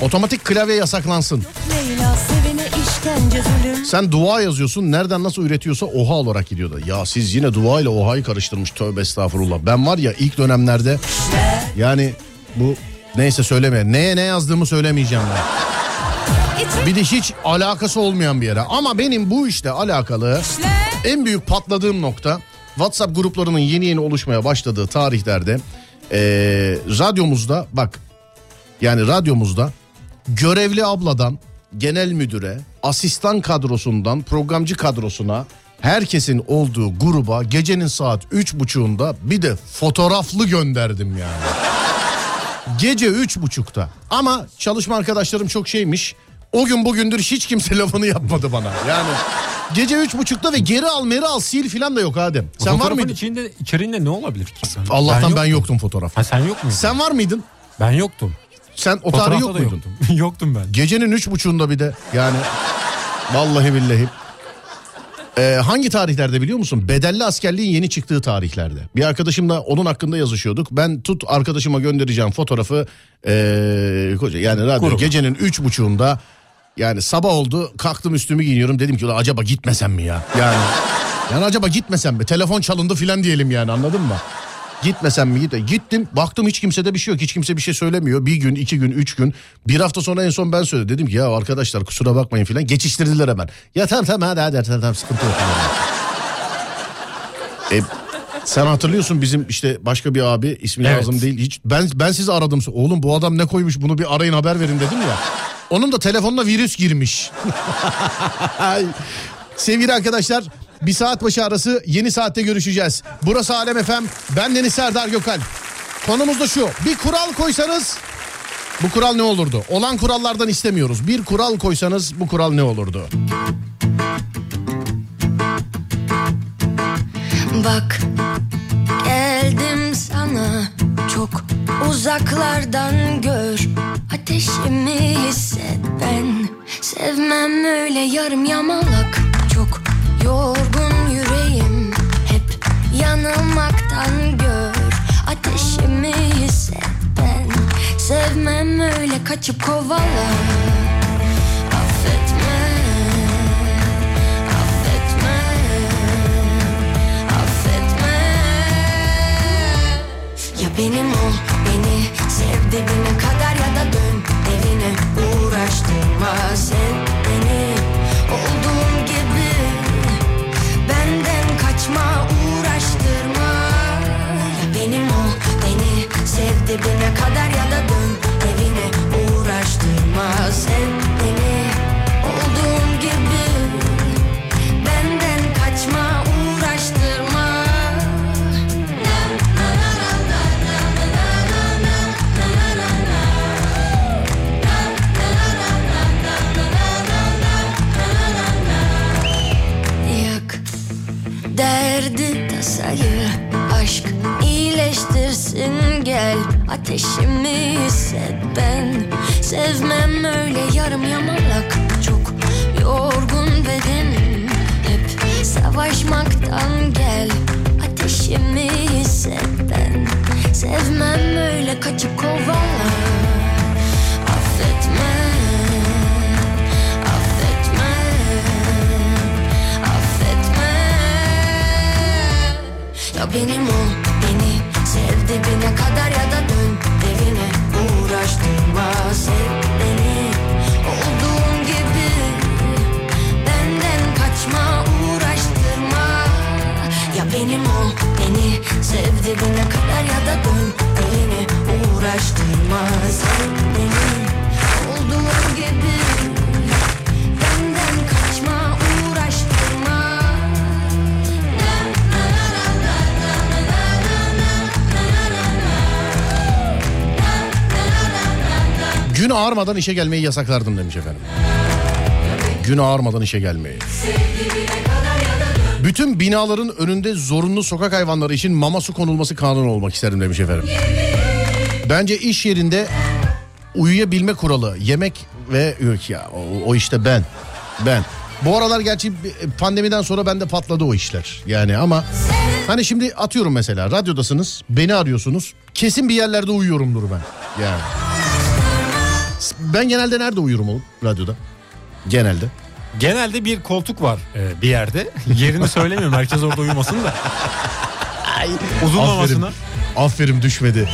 Otomatik klavye yasaklansın. Leyla. Sen dua yazıyorsun. Nereden nasıl üretiyorsa oha olarak gidiyor da. Ya siz yine dua ile ohayı karıştırmış. Tövbe estağfurullah. Ben var ya ilk dönemlerde yani bu neyse söyleme. Neye ne yazdığımı söylemeyeceğim ben. Bir de hiç alakası olmayan bir yere. Ama benim bu işte alakalı en büyük patladığım nokta WhatsApp gruplarının yeni yeni oluşmaya başladığı tarihlerde eee, radyomuzda bak yani radyomuzda görevli abladan genel müdüre, asistan kadrosundan programcı kadrosuna Herkesin olduğu gruba gecenin saat üç buçuğunda bir de fotoğraflı gönderdim yani. Gece üç buçukta. Ama çalışma arkadaşlarım çok şeymiş. O gün bugündür hiç kimse [LAUGHS] lafını yapmadı bana. Yani gece üç buçukta ve geri al meri al sil filan da yok Adem. O Sen var mıydın? içinde içeriğinde ne olabilir ki? Allah'tan ben, yok- yoktum fotoğraf. Ha sen yok muydun? Sen var mıydın? Ben yoktum. Sen o tarih yok muydun? yoktum. [LAUGHS] yoktum ben. Gecenin üç buçuğunda bir de yani vallahi billahi. Ee, hangi tarihlerde biliyor musun? Bedelli askerliğin yeni çıktığı tarihlerde. Bir arkadaşımla onun hakkında yazışıyorduk. Ben tut arkadaşıma göndereceğim fotoğrafı ee, koca yani radyo Gruba. gecenin üç buçuğunda yani sabah oldu kalktım üstümü giyiniyorum dedim ki "Ulan acaba gitmesem mi ya? Yani yani acaba gitmesem mi? Telefon çalındı filan diyelim yani anladın mı? Gitmesem mi git? Gittim baktım hiç kimsede bir şey yok. Hiç kimse bir şey söylemiyor. Bir gün, iki gün, üç gün. Bir hafta sonra en son ben söyledim. Dedim ki ya arkadaşlar kusura bakmayın filan. Geçiştirdiler hemen. Ya tamam tamam hadi hadi, hadi tamam sıkıntı yok. e, sen hatırlıyorsun bizim işte başka bir abi ismi Evet. lazım değil. Hiç ben ben sizi aradım. Oğlum bu adam ne koymuş bunu bir arayın haber verin dedim ya. Onun da telefonuna virüs girmiş. [LAUGHS] Sevgili arkadaşlar bir saat başı arası yeni saatte görüşeceğiz. Burası Alem Efem. Ben Deniz Serdar Gökal. Konumuz da şu. Bir kural koysanız bu kural ne olurdu? Olan kurallardan istemiyoruz. Bir kural koysanız bu kural ne olurdu? Bak geldim sana çok uzaklardan gör Ateşimi hisset ben Sevmem öyle yarım yamalak Çok yorgun yüreğim Hep yanılmaktan gör. Ateşimi hisset ben. Sevmem öyle kaçıp kovala Affetme Affetme affetme. Ya benim ol beni sev dibine kadar ya da dön evine. Uğraştırma sen kaçma uğraştırma. Benim ol beni sev dibine kadar ya da dön evine. Uğraştırma sen derdi tasayı. Aşk iyileştirsin gel. Ateşimi hisset ben Sevmem öyle yarım yamalak ağarmadan işe gelmeyi yasaklardım demiş efendim. Gün ağarmadan işe gelmeyi. Bütün binaların önünde zorunlu sokak hayvanları için mama su konulması kanun olmak isterim demiş efendim. Bence iş yerinde uyuyabilme kuralı yemek ve yok ya o, o işte ben ben. Bu aralar gerçi pandemiden sonra bende patladı o işler. Yani ama hani şimdi atıyorum mesela radyodasınız beni arıyorsunuz kesin bir yerlerde uyuyorumdur ben. Yani. Ben genelde nerede uyurum oğlum radyoda? Genelde. Genelde bir koltuk var e, bir yerde. [LAUGHS] Yerini söylemiyorum. Herkes orada uyumasın da. Uzun Aferin. Aferin düşmedi.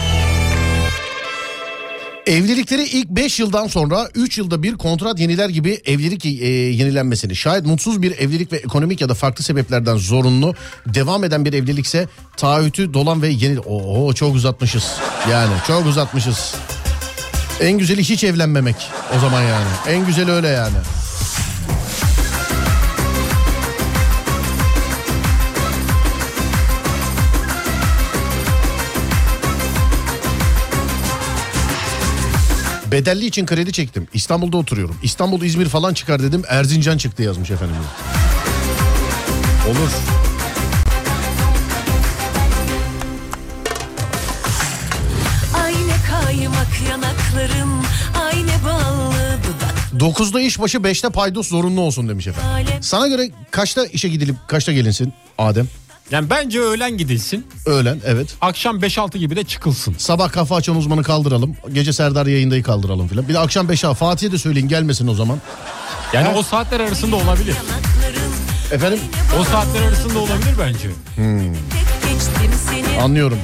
Evlilikleri ilk 5 yıldan sonra 3 yılda bir kontrat yeniler gibi evlilik e, yenilenmesini şayet mutsuz bir evlilik ve ekonomik ya da farklı sebeplerden zorunlu devam eden bir evlilikse taahhütü dolan ve yeni... Oo çok uzatmışız yani çok uzatmışız. En güzeli hiç evlenmemek o zaman yani. En güzeli öyle yani. Bedelli için kredi çektim. İstanbul'da oturuyorum. İstanbul İzmir falan çıkar dedim. Erzincan çıktı yazmış efendim. Olur. Yanakların Aynı ballı dudak 9'da işbaşı 5'te paydos zorunlu olsun demiş efendim. Sana göre kaçta işe gidilip kaçta gelinsin Adem? Yani bence öğlen gidilsin. Öğlen evet. Akşam 5-6 gibi de çıkılsın. Sabah kafa açan uzmanı kaldıralım. Gece Serdar yayındayı kaldıralım filan. Bir de akşam 5'e Fatih'e de söyleyin gelmesin o zaman. Yani o saatler arasında olabilir. Efendim? O saatler arasında olabilir bence. Hmm, Geçtim seni anlıyorum.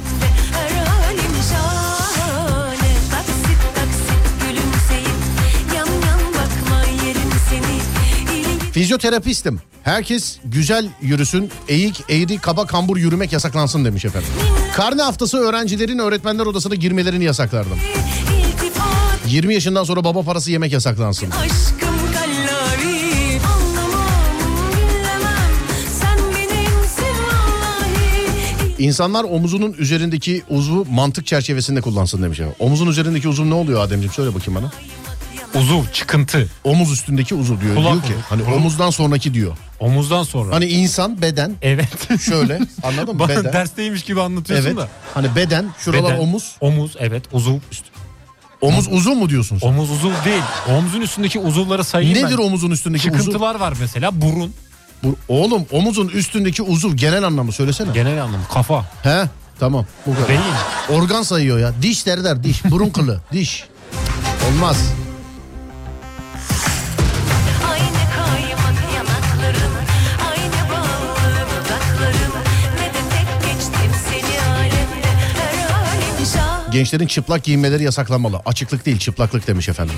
Fizyoterapistim. Herkes güzel yürüsün, eğik, eğri, kaba, kambur yürümek yasaklansın demiş efendim. Karne haftası öğrencilerin öğretmenler odasına girmelerini yasaklardım. iltifat 20 yaşından sonra baba parası yemek yasaklansın. Aşkım İnsanlar omuzunun üzerindeki uzvu mantık çerçevesinde kullansın demiş efendim. Omuzun üzerindeki uzuv ne oluyor Ademciğim söyle bakayım bana. Uzuv, çıkıntı. Omuz üstündeki uzuv diyor. Kulak diyor ki olur. hani omuzdan sonraki diyor. Omuzdan sonra. Hani insan beden Evet. [LAUGHS] şöyle anladın mı? Bana Beden. dersteymiş gibi anlatıyorsun Evet. da. Hani beden şuralar Beden, omuz. Omuz evet uzuv. Omuz uzun mu diyorsun sen? Omuz uzuv değil. Omuzun üstündeki uzuvları sayayım Nedir ben. omuzun üstündeki uzuv? Çıkıntılar var mesela burun. Bu, oğlum omuzun üstündeki uzuv genel anlamı söylesene. Genel anlamı kafa. He tamam bu kadar. Beyin. Organ sayıyor ya. Diş der diş. Burun kılı diş. Olmaz. Gençlerin çıplak giyinmeleri yasaklanmalı. Açıklık değil çıplaklık demiş efendim.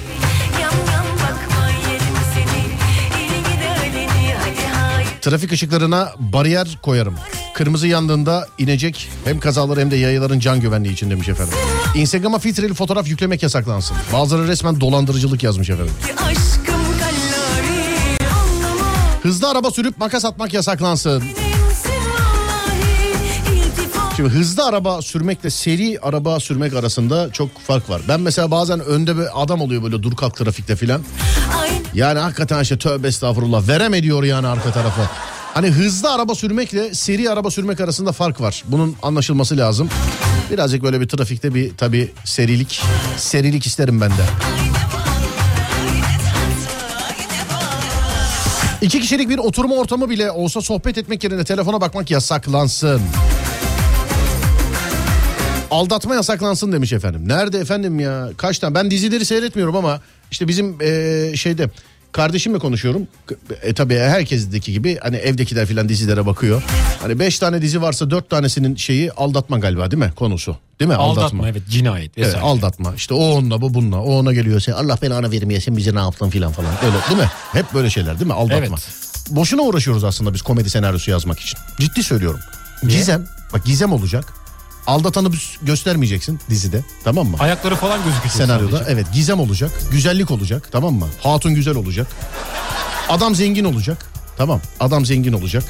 Trafik ışıklarına bariyer koyarım. Kırmızı yandığında inecek hem kazaları hem de yayaların can güvenliği için demiş efendim. Instagram'a filtreli fotoğraf yüklemek yasaklansın. Bazıları resmen dolandırıcılık yazmış efendim. Hızlı araba sürüp makas atmak yasaklansın. Şimdi hızlı araba sürmekle seri araba sürmek arasında çok fark var. Ben mesela bazen önde bir adam oluyor böyle dur kalk trafikte filan. Yani hakikaten işte tövbe estağfurullah verem ediyor yani arka tarafa. Hani hızlı araba sürmekle seri araba sürmek arasında fark var. Bunun anlaşılması lazım. Birazcık böyle bir trafikte bir tabii serilik, serilik isterim ben de. İki kişilik bir oturma ortamı bile olsa sohbet etmek yerine telefona bakmak yasaklansın. Aldatma yasaklansın demiş efendim. Nerede efendim ya? Kaç tane? Ben dizileri seyretmiyorum ama işte bizim eee, şeyde kardeşimle konuşuyorum. E tabii herkesteki gibi hani evdekiler filan dizilere bakıyor. Hani beş tane dizi varsa dört tanesinin şeyi aldatma galiba değil mi konusu? Değil mi? Aldatma, evet cinayet Evet, vesaire. aldatma. İşte o onunla bu bununla. O ona geliyor. Sen Allah belanı vermeye sen bize ne yaptın filan falan. Öyle değil mi? Hep böyle şeyler değil mi? Aldatma. Evet. Boşuna uğraşıyoruz aslında biz komedi senaryosu yazmak için. Ciddi söylüyorum. Gizem. Bak gizem olacak. Aldatanı göstermeyeceksin dizide. Tamam mı? Ayakları falan gözükecek Senaryoda sadece. evet gizem olacak. Güzellik olacak. Tamam mı? Hatun güzel olacak. Adam zengin olacak. Tamam. Adam zengin olacak.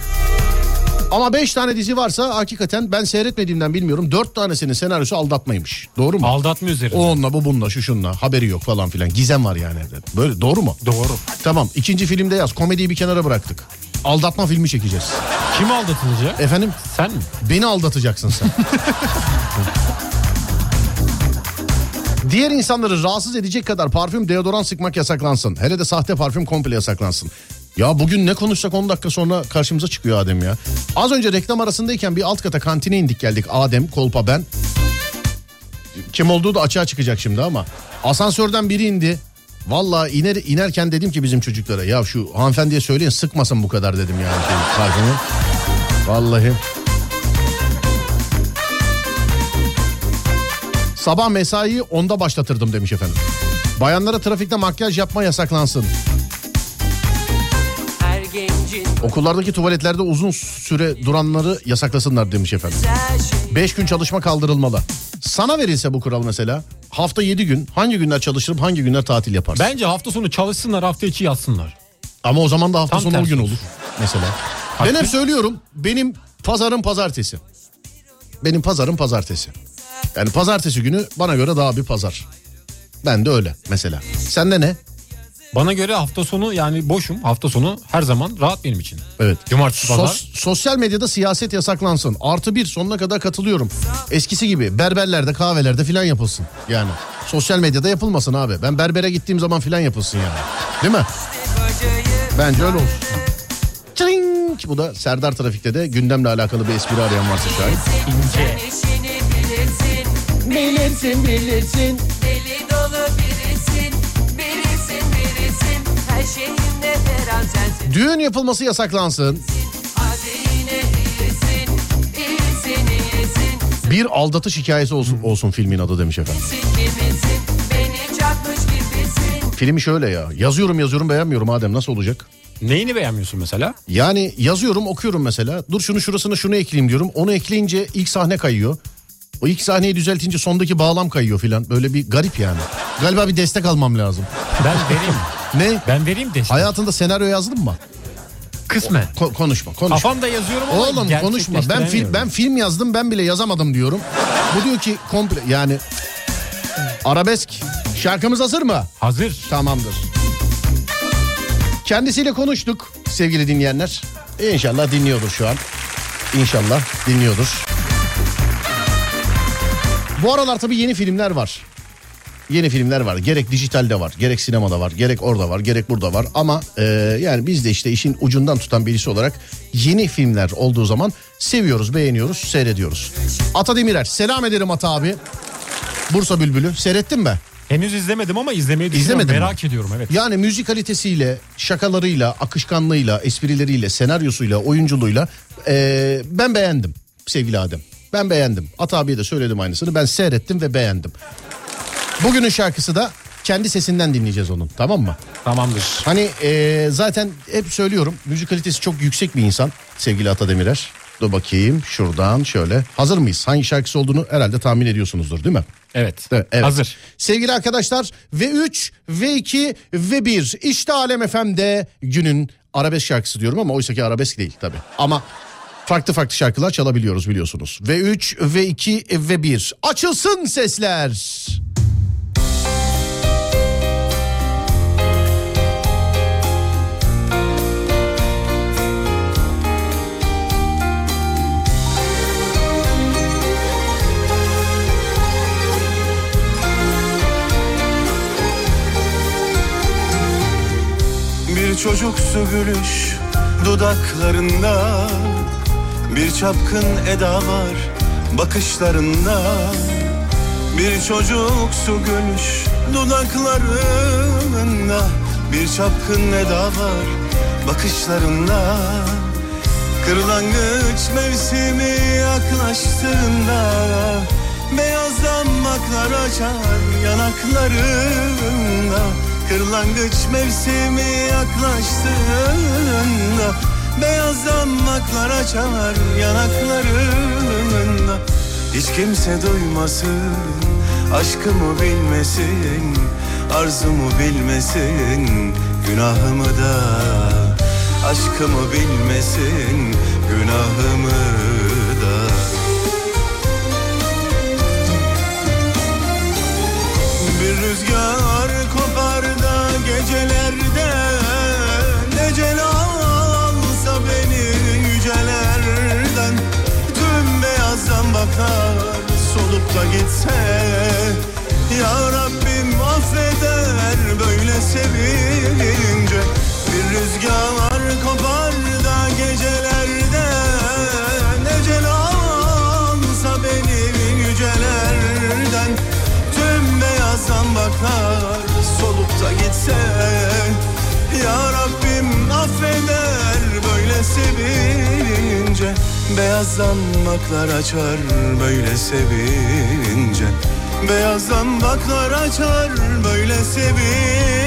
Ama 5 tane dizi varsa hakikaten ben seyretmediğimden bilmiyorum. 4 tanesinin senaryosu aldatmaymış. Doğru mu? Aldatma üzerine. O onunla bu bununla şu şunla haberi yok falan filan. Gizem var yani. Böyle doğru mu? Doğru. Tamam ikinci filmde yaz. Komediyi bir kenara bıraktık. Aldatma filmi çekeceğiz. Kim aldatılacak? Efendim Sen mi? beni aldatacaksın sen. Diğer insanları rahatsız edecek kadar parfüm deodorant sıkmak yasaklansın. Hele de sahte parfüm komple yasaklansın. Ya bugün ne konuşsak 10 dakika sonra karşımıza çıkıyor Adem ya. Az önce reklam arasındayken bir alt kata kantine indik geldik. Adem, Kolpa ben. Kim olduğu da açığa çıkacak şimdi ama. Asansörden biri indi. Vallahi iner, inerken dedim ki bizim çocuklara ya şu hanımefendiye söyleyin sıkmasın bu kadar dedim yani şey, parfümü. Vallahi. Sabah mesaiyi onda başlatırdım demiş efendim. Bayanlara trafikte makyaj yapma yasaklansın. Okullardaki tuvaletlerde uzun süre duranları yasaklasınlar demiş efendim. 5 gün çalışma kaldırılmalı. Sana verilse bu kural mesela hafta 7 gün hangi günler çalışırım hangi günler tatil yaparsın? Bence hafta sonu çalışsınlar hafta içi yatsınlar. Ama o zaman da hafta Tam sonu o tersi gün olur mesela. Ben hep söylüyorum benim pazarım pazartesi. Benim pazarım pazartesi. Yani pazartesi günü bana göre daha bir pazar. Ben de öyle mesela. Sende ne? Bana göre hafta sonu yani boşum. Hafta sonu her zaman rahat benim için. Evet. Cumartesi pazar. Sos- sosyal medyada siyaset yasaklansın. Artı bir sonuna kadar katılıyorum. Eskisi gibi berberlerde kahvelerde filan yapılsın. Yani sosyal medyada yapılmasın abi. Ben berbere gittiğim zaman filan yapılsın yani. Değil mi? Bence öyle olsun. Çring! Bu da Serdar Trafik'te de gündemle alakalı bir espri arayan varsa şayet. İnce. bilirsin Bilirsin bilirsin. Düğün yapılması yasaklansın. Bir aldatış hikayesi olsun, olsun filmin adı demiş efendim. Filmi şöyle ya. Yazıyorum yazıyorum beğenmiyorum Adem nasıl olacak? Neyini beğenmiyorsun mesela? Yani yazıyorum okuyorum mesela. Dur şunu şurasını şunu ekleyeyim diyorum. Onu ekleyince ilk sahne kayıyor. O ilk sahneyi düzeltince sondaki bağlam kayıyor filan. Böyle bir garip yani. Galiba bir destek almam lazım. Ben vereyim. [LAUGHS] Ne? Ben vereyim destek. Hayatında senaryo yazdın mı? Kısmen. Ko- konuşma, konuşma. Kafamda yazıyorum ama Oğlum konuşma. Ben film ben film yazdım ben bile yazamadım diyorum. Bu diyor ki komple yani arabesk şarkımız hazır mı? Hazır. Tamamdır. Kendisiyle konuştuk sevgili dinleyenler. İnşallah dinliyordur şu an. İnşallah dinliyordur. Bu aralar tabii yeni filmler var. Yeni filmler var. Gerek dijitalde var, gerek sinemada var, gerek orada var, gerek burada var. Ama e, yani biz de işte işin ucundan tutan birisi olarak yeni filmler olduğu zaman seviyoruz, beğeniyoruz, seyrediyoruz. Ata Demirer, selam ederim Ata abi. Bursa Bülbülü. Seyrettin mi? Henüz izlemedim ama izlemeyi düşünüyorum. İzlemedin mi? Merak ediyorum evet. Yani müzik kalitesiyle, şakalarıyla, akışkanlığıyla, esprileriyle, senaryosuyla, oyunculuğuyla eee, ben beğendim sevgili Adem. Ben beğendim. At abiye de söyledim aynısını. Ben seyrettim ve beğendim. Bugünün şarkısı da kendi sesinden dinleyeceğiz onun tamam mı? Tamamdır. Hani eee, zaten hep söylüyorum müzik kalitesi çok yüksek bir insan sevgili Ata Demirer. Dur bakayım şuradan şöyle. Hazır mıyız? Hangi şarkısı olduğunu herhalde tahmin ediyorsunuzdur değil mi? Evet. Evet, evet. Hazır. Sevgili arkadaşlar V3, V2, V1 işte Alem FM'de günün arabesk şarkısı diyorum ama oysa ki arabesk değil tabi. Ama farklı farklı şarkılar çalabiliyoruz biliyorsunuz. V3, V2, V1 açılsın sesler. Bir çocuksu gülüş dudaklarında. Bir çapkın eda var bakışlarında. Bir çocuksu gülüş dudaklarında. Bir çapkın eda var bakışlarında. Kırlangıç mevsimi yaklaştığında Beyaz damaklar açar yanaklarında Kırlangıç mevsimi yaklaştığında Beyaz damaklar açar yanaklarında. Hiç kimse duymasın Aşkımı bilmesin Arzumu bilmesin Günahımı da. Aşkımı bilmesin Günahımı da. Bir rüzgar gecelerde Necel alsa beni yücelerden. Tüm beyazdan bakar solup da gitse Ya Rabbim affeder böyle sevince Bir rüzgar kopar da gecelerde Necel alsa beni yücelerden. Tüm beyazdan bakar gitse Ya Rabbim affeder böyle sevince. Beyazdan baklar açar böyle sevince. Beyazdan baklar açar böyle sevince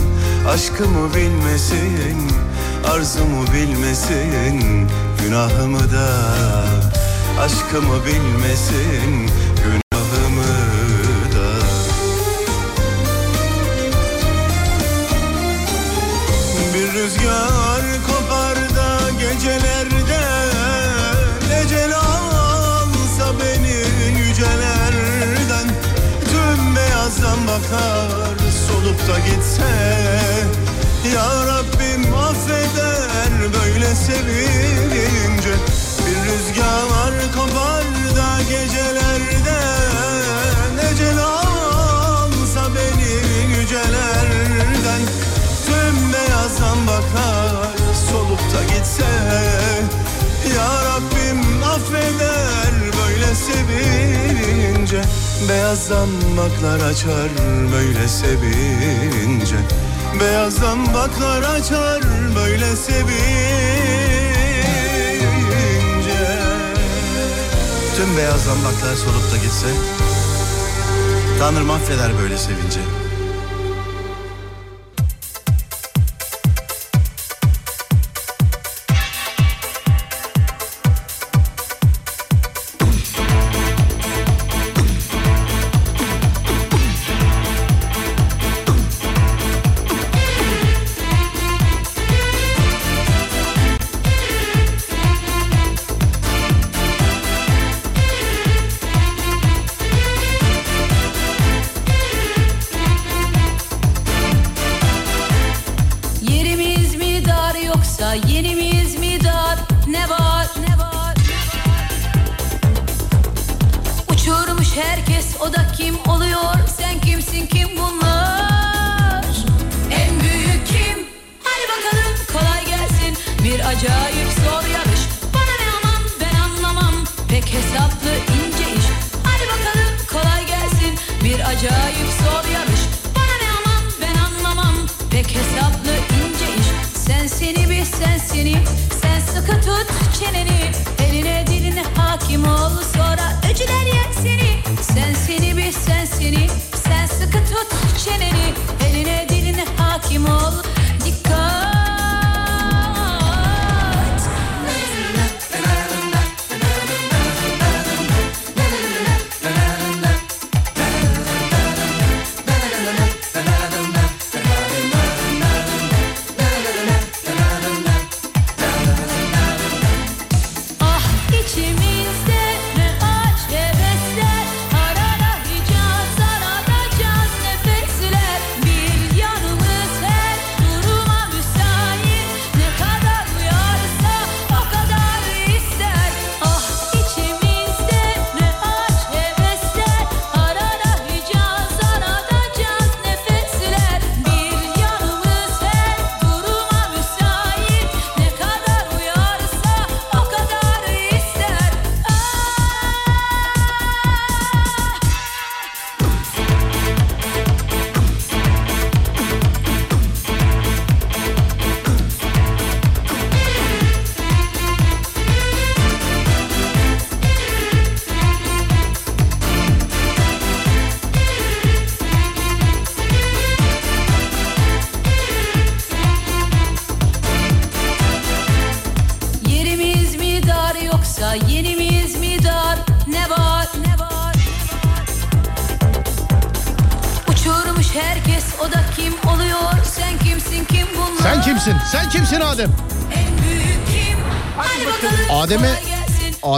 Aşkımı bilmesin Arzumu bilmesin Günahımı da Aşkımı bilmesin sevince Beyazdan baklar açar böyle sevince. Beyazdan baklar açar böyle sevince. Tüm beyaz zambaklar solup da gitse Tanrım affeder böyle sevince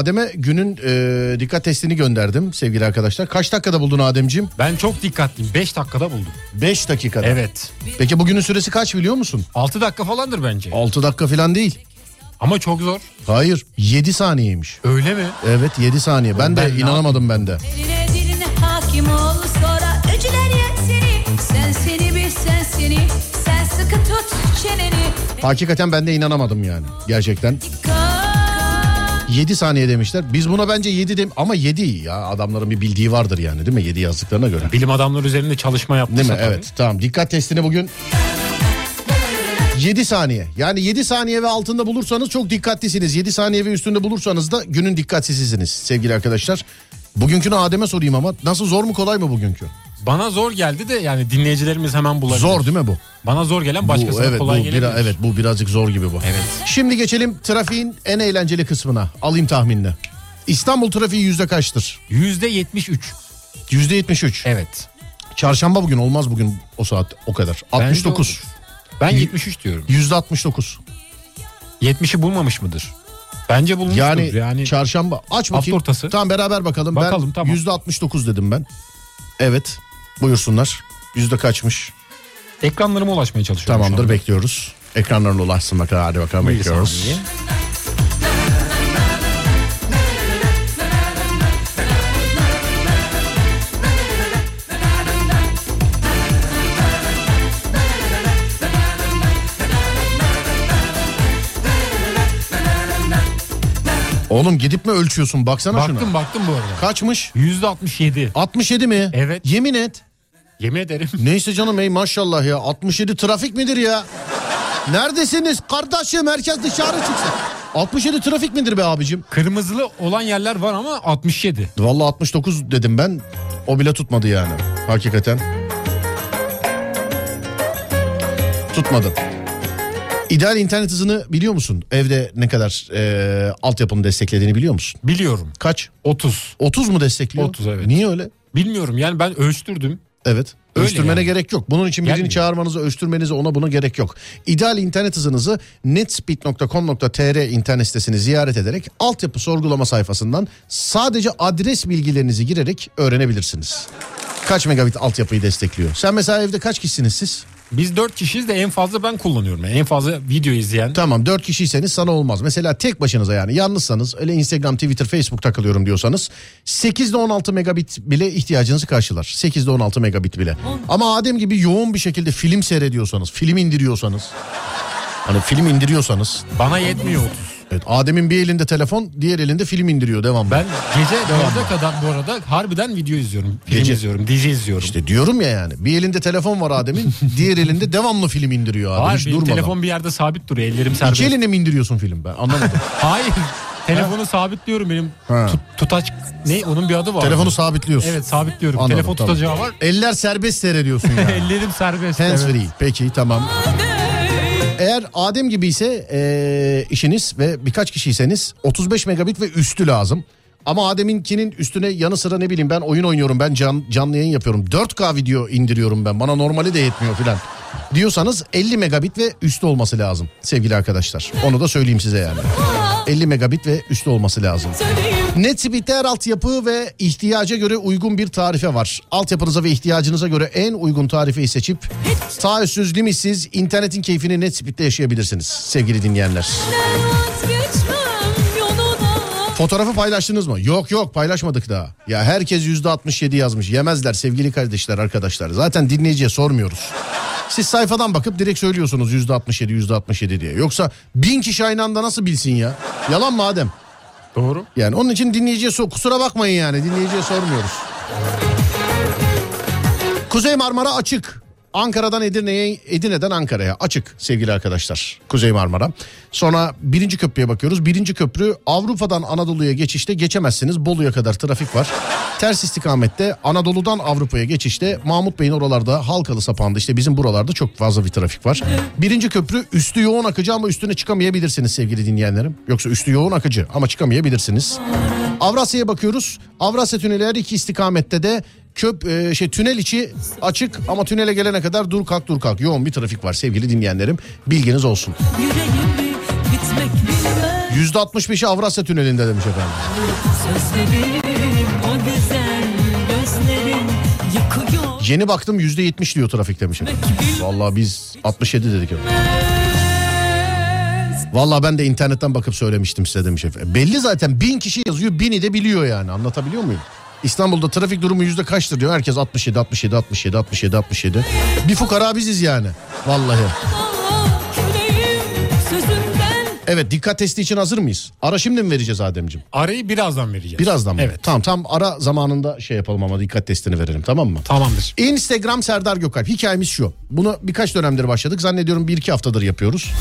Adem'e günün e, dikkat testini gönderdim sevgili arkadaşlar. Kaç dakikada buldun Ademciğim? Ben çok dikkatliyim. 5 dakikada buldum. 5 dakikada. Evet. Peki bugünün süresi kaç biliyor musun? 6 dakika falandır bence. 6 dakika falan değil. Ama çok zor. Hayır 7 saniyeymiş. Öyle mi? Evet 7 saniye. Ben de Ben ne inanamadım ben de. Eline diline hakim ol sonra öcüler seni. Sen seni bir sen seni. Sen sıkı tut çeneni. Hakikaten ben de inanamadım yani. Gerçekten. Dikkat. 7 saniye demişler. Biz buna bence 7 dem ama 7 iyi ya. Adamların bir bildiği vardır yani değil mi? 7 yazdıklarına göre. Bilim adamları üzerinde çalışma yaptıysa Değil mi? tabii. Evet tamam. Dikkat testini bugün 7 saniye. Yani 7 saniye ve altında bulursanız çok dikkatlisiniz. 7 saniye ve üstünde bulursanız da günün dikkatsizisiniz sevgili arkadaşlar. Bugünkünü Adem'e sorayım ama nasıl zor mu kolay mı bugünkü? Bana zor geldi de yani dinleyicilerimiz hemen bulabilir. Zor değil mi bu? Bana zor gelen Bu, başkasına evet, kolay bu, gelebilir. bira- evet bu birazcık zor gibi bu. Evet. Şimdi geçelim trafiğin en eğlenceli kısmına. Alayım tahminini. İstanbul trafiği yüzde kaçtır? Yüzde 73. Yüzde 73. Evet. Çarşamba bugün olmaz bugün o saat o kadar. Bence 69. olur. Ben 73 diyorum. Yüzde 69. 70'i bulmamış mıdır? Bence bulmuştur. Yani, Yani, çarşamba aç bakayım. Hafta ortası. Tamam beraber bakalım. Bakalım, ben tamam. yüzde 69 dedim ben. Evet. Buyursunlar. Yüzde kaçmış? ekranlarıma ulaşmaya çalışıyorum. Tamamdır bekliyoruz. Ekranlarına ulaşsın bakalım. Hadi bakalım Bir bekliyoruz. saniye. Oğlum gidip mi ölçüyorsun? Baksana şuna. Baktım baktım bu arada. Kaçmış? Yüzde 67. 67 mi? Evet. Yemin et. Yemin ederim. [LAUGHS] Neyse canım ey maşallah ya. 67 trafik midir ya? Neredesiniz kardeşim? Herkes dışarı çıksın. 67 trafik midir be abicim? Kırmızılı olan yerler var ama 67. Vallahi 69 dedim ben. O bile tutmadı yani. Hakikaten. Tutmadı. İdeal internet hızını biliyor musun? Evde ne kadar e, altyapının desteklediğini biliyor musun? Biliyorum. Kaç? 30. 30 mu destekliyor? 30 evet. Niye öyle? Bilmiyorum yani ben ölçtürdüm. Evet. Öyle Ölçtürmene yani. gerek yok. Bunun için birini Gelmiyor. çağırmanıza, ölçtürmenize ona buna gerek yok. İdeal internet hızınızı netspeed.com.tr internet sitesini ziyaret ederek altyapı sorgulama sayfasından sadece adres bilgilerinizi girerek öğrenebilirsiniz. Kaç megabit altyapıyı destekliyor? Sen mesela evde kaç kişisiniz siz? Biz 4 kişiyiz de en fazla ben kullanıyorum. Yani en fazla video izleyen. Tamam 4 kişiyseniz sana olmaz. Mesela tek başınıza yani yalnızsanız öyle Instagram, Twitter, Facebook takılıyorum diyorsanız 8 ile 16 megabit bile ihtiyacınızı karşılar. 8 ile 16 megabit bile. Ama Adem gibi yoğun bir şekilde film seyrediyorsanız, film indiriyorsanız hani film indiriyorsanız Bana yetmiyor 30. evet Adem'in bir elinde telefon, diğer elinde film indiriyor devam. Ben gece 4'e kadar bu arada harbiden video izliyorum. Film Gece- izliyorum, dizi izliyorum. işte diyorum ya yani. Bir elinde telefon var Adem'in, [LAUGHS] diğer elinde devamlı film indiriyor Adem Hayır hiç benim durmadan. telefon bir yerde sabit duruyor. Ellerim serbest. İki eline mi indiriyorsun film ben anlamadım. [LAUGHS] Hayır. Telefonu sabitliyorum benim. Ha. Tut- tutaç ne onun bir adı var. Telefonu sabitliyorsun. Evet sabitliyorum. Anladım, Telefon tamam. tutacağı var. Eller serbest seyrediyorsun yani. [LAUGHS] Ellerim serbest. Hands evet. free. Peki tamam. Eğer Adem gibi ise eee, işiniz ve birkaç kişiyseniz 35 megabit ve üstü lazım. Ama Adem'inkinin üstüne yanı sıra ne bileyim ben oyun oynuyorum ben can, canlı yayın yapıyorum. 4K video indiriyorum ben bana normali de yetmiyor filan. Diyorsanız 50 megabit ve üstü olması lazım sevgili arkadaşlar. Onu da söyleyeyim size yani. 50 megabit ve üstü olması lazım. NetSpeed'de altyapı ve ihtiyaca göre uygun bir tarife var. Altyapınıza ve ihtiyacınıza göre en uygun tarifeyi seçip taahhütsüz limitsiz internetin keyfini NetSpeed'de yaşayabilirsiniz sevgili dinleyenler. Fotoğrafı paylaştınız mı? Yok yok paylaşmadık daha. Ya herkes %67 yazmış. Yemezler sevgili kardeşler arkadaşlar. Zaten dinleyiciye sormuyoruz. Siz sayfadan bakıp direkt söylüyorsunuz %67 %67 diye. Yoksa bin kişi aynı anda nasıl bilsin ya? Yalan mı Adem? Doğru. Yani onun için dinleyiciye sor. Kusura bakmayın yani dinleyiciye sormuyoruz. Kuzey Marmara açık. Ankara'dan Edirne'ye, Edirne'den Ankara'ya açık sevgili arkadaşlar. Kuzey Marmara. Sonra birinci köprüye bakıyoruz. Birinci köprü Avrupa'dan Anadolu'ya geçişte geçemezsiniz. Bolu'ya kadar trafik var. Ters istikamette Anadolu'dan Avrupa'ya geçişte Mahmut Bey'in oralarda Halkalı sapağında işte bizim buralarda çok fazla bir trafik var. Birinci köprü üstü yoğun akıcı ama üstüne çıkamayabilirsiniz sevgili dinleyenlerim. Yoksa üstü yoğun akıcı ama çıkamayabilirsiniz. Avrasya'ya bakıyoruz. Avrasya tüneli her iki istikamette de köp e, şey tünel içi açık ama tünele gelene kadar dur kalk dur kalk yoğun bir trafik var sevgili dinleyenlerim. Bilginiz olsun. Bitmek bilmez %65'i Avrasya tünelinde demiş efendim. Yeni baktım %70 diyor trafik demiş efendim. Vallahi biz 67 dedik efendim. Vallahi ben de internetten bakıp söylemiştim size demiş efendim. Belli zaten bin kişi yazıyor bini de biliyor yani anlatabiliyor muyum? İstanbul'da trafik durumu yüzde kaçtır diyor. Herkes 67, 67, 67, 67, 67. Bir fukara biziz yani. Vallahi. Evet dikkat testi için hazır mıyız? Ara şimdi mi vereceğiz Ademciğim? Arayı birazdan vereceğiz. Birazdan mı? Evet. Tamam tam ara zamanında şey yapalım ama dikkat testini verelim tamam mı? Tamamdır. Instagram Serdar Gökalp. Hikayemiz şu. Bunu birkaç dönemdir başladık. Zannediyorum bir iki haftadır yapıyoruz.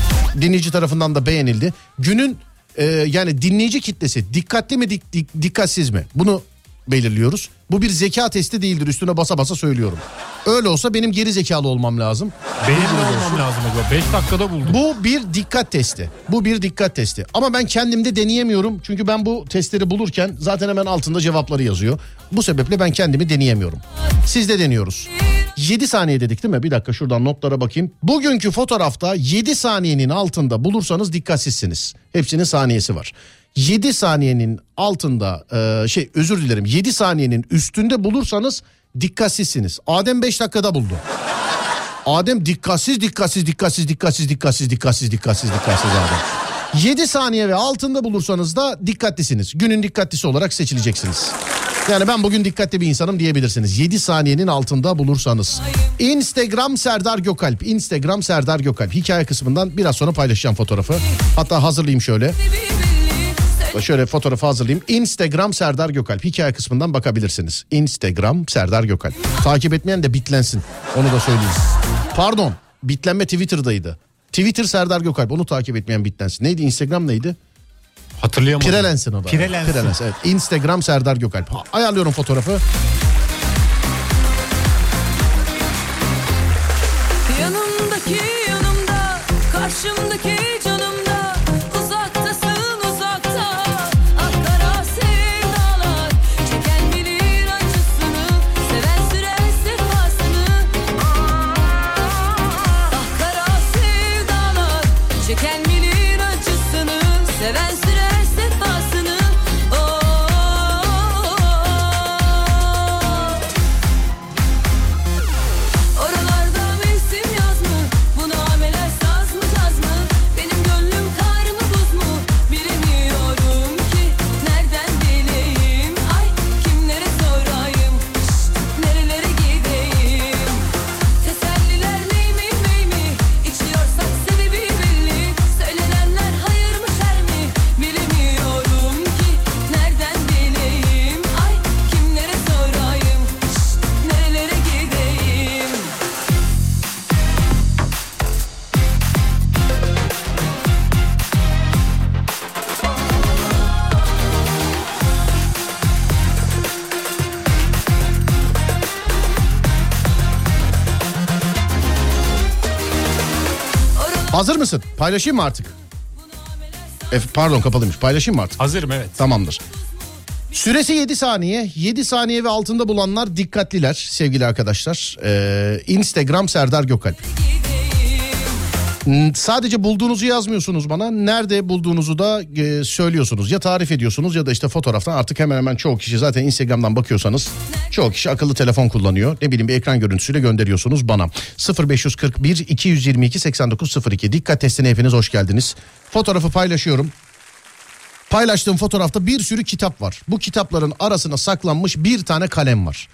Dinleyici tarafından da beğenildi. Günün e, yani dinleyici kitlesi dikkatli mi dik- dik- dikkatsiz mi? Bunu belirliyoruz. Bu bir zeka testi değildir üstüne basa basa söylüyorum. Öyle olsa benim geri zekalı olmam lazım. Benim de olmam lazım acaba. 5 dakikada buldum. Bu bir dikkat testi. Bu bir dikkat testi. Ama ben kendimde deneyemiyorum. Çünkü ben bu testleri bulurken zaten hemen altında cevapları yazıyor. Bu sebeple ben kendimi deneyemiyorum. Siz de deniyoruz. 7 saniye dedik değil mi? Bir dakika şuradan notlara bakayım. Bugünkü fotoğrafta 7 saniyenin altında bulursanız dikkatsizsiniz. Hepsinin saniyesi var. 7 saniyenin altında e, şey özür dilerim 7 saniyenin üstünde bulursanız dikkatsizsiniz. Adem 5 dakikada buldu. Adem dikkatsiz dikkatsiz dikkatsiz dikkatsiz dikkatsiz dikkatsiz dikkatsiz dikkatsiz Adem. 7 saniye ve altında bulursanız da dikkatlisiniz. Günün dikkatlisi olarak seçileceksiniz. Yani ben bugün dikkatli bir insanım diyebilirsiniz. 7 saniyenin altında bulursanız. Instagram Serdar Gökalp. Instagram Serdar Gökalp. Hikaye kısmından biraz sonra paylaşacağım fotoğrafı. Hatta hazırlayayım şöyle. Şöyle fotoğrafı hazırlayayım. Instagram Serdar Gökalp. Hikaye kısmından bakabilirsiniz. Instagram Serdar Gökalp. Takip etmeyen de bitlensin. Onu da söyleyeyim. Pardon. Bitlenme Twitter'daydı. Twitter Serdar Gökalp. Onu takip etmeyen bitlensin. Neydi? Instagram neydi? Hatırlayamadım. Pirelensin o da. Pirelensin. Pirelensin, evet. Instagram Serdar Gökalp. Ha, Ayarlıyorum fotoğrafı. Yanımdaki yanımda, karşımdaki Hazır mısın? Paylaşayım mı artık? E, pardon kapalıymış. Paylaşayım mı artık? Hazırım evet. Tamamdır. Süresi 7 saniye. 7 saniye ve altında bulanlar dikkatliler sevgili arkadaşlar. Ee, Instagram Serdar Gökalp. Sadece bulduğunuzu yazmıyorsunuz bana. Nerede bulduğunuzu da e, söylüyorsunuz. Ya tarif ediyorsunuz ya da işte fotoğraftan artık hemen hemen çoğu kişi zaten Instagram'dan bakıyorsanız çoğu kişi akıllı telefon kullanıyor. Ne bileyim bir ekran görüntüsüyle gönderiyorsunuz bana. 0541 222 8902 dikkat testine hepiniz hoş geldiniz. Fotoğrafı paylaşıyorum. Paylaştığım fotoğrafta bir sürü kitap var. Bu kitapların arasına saklanmış bir tane kalem var.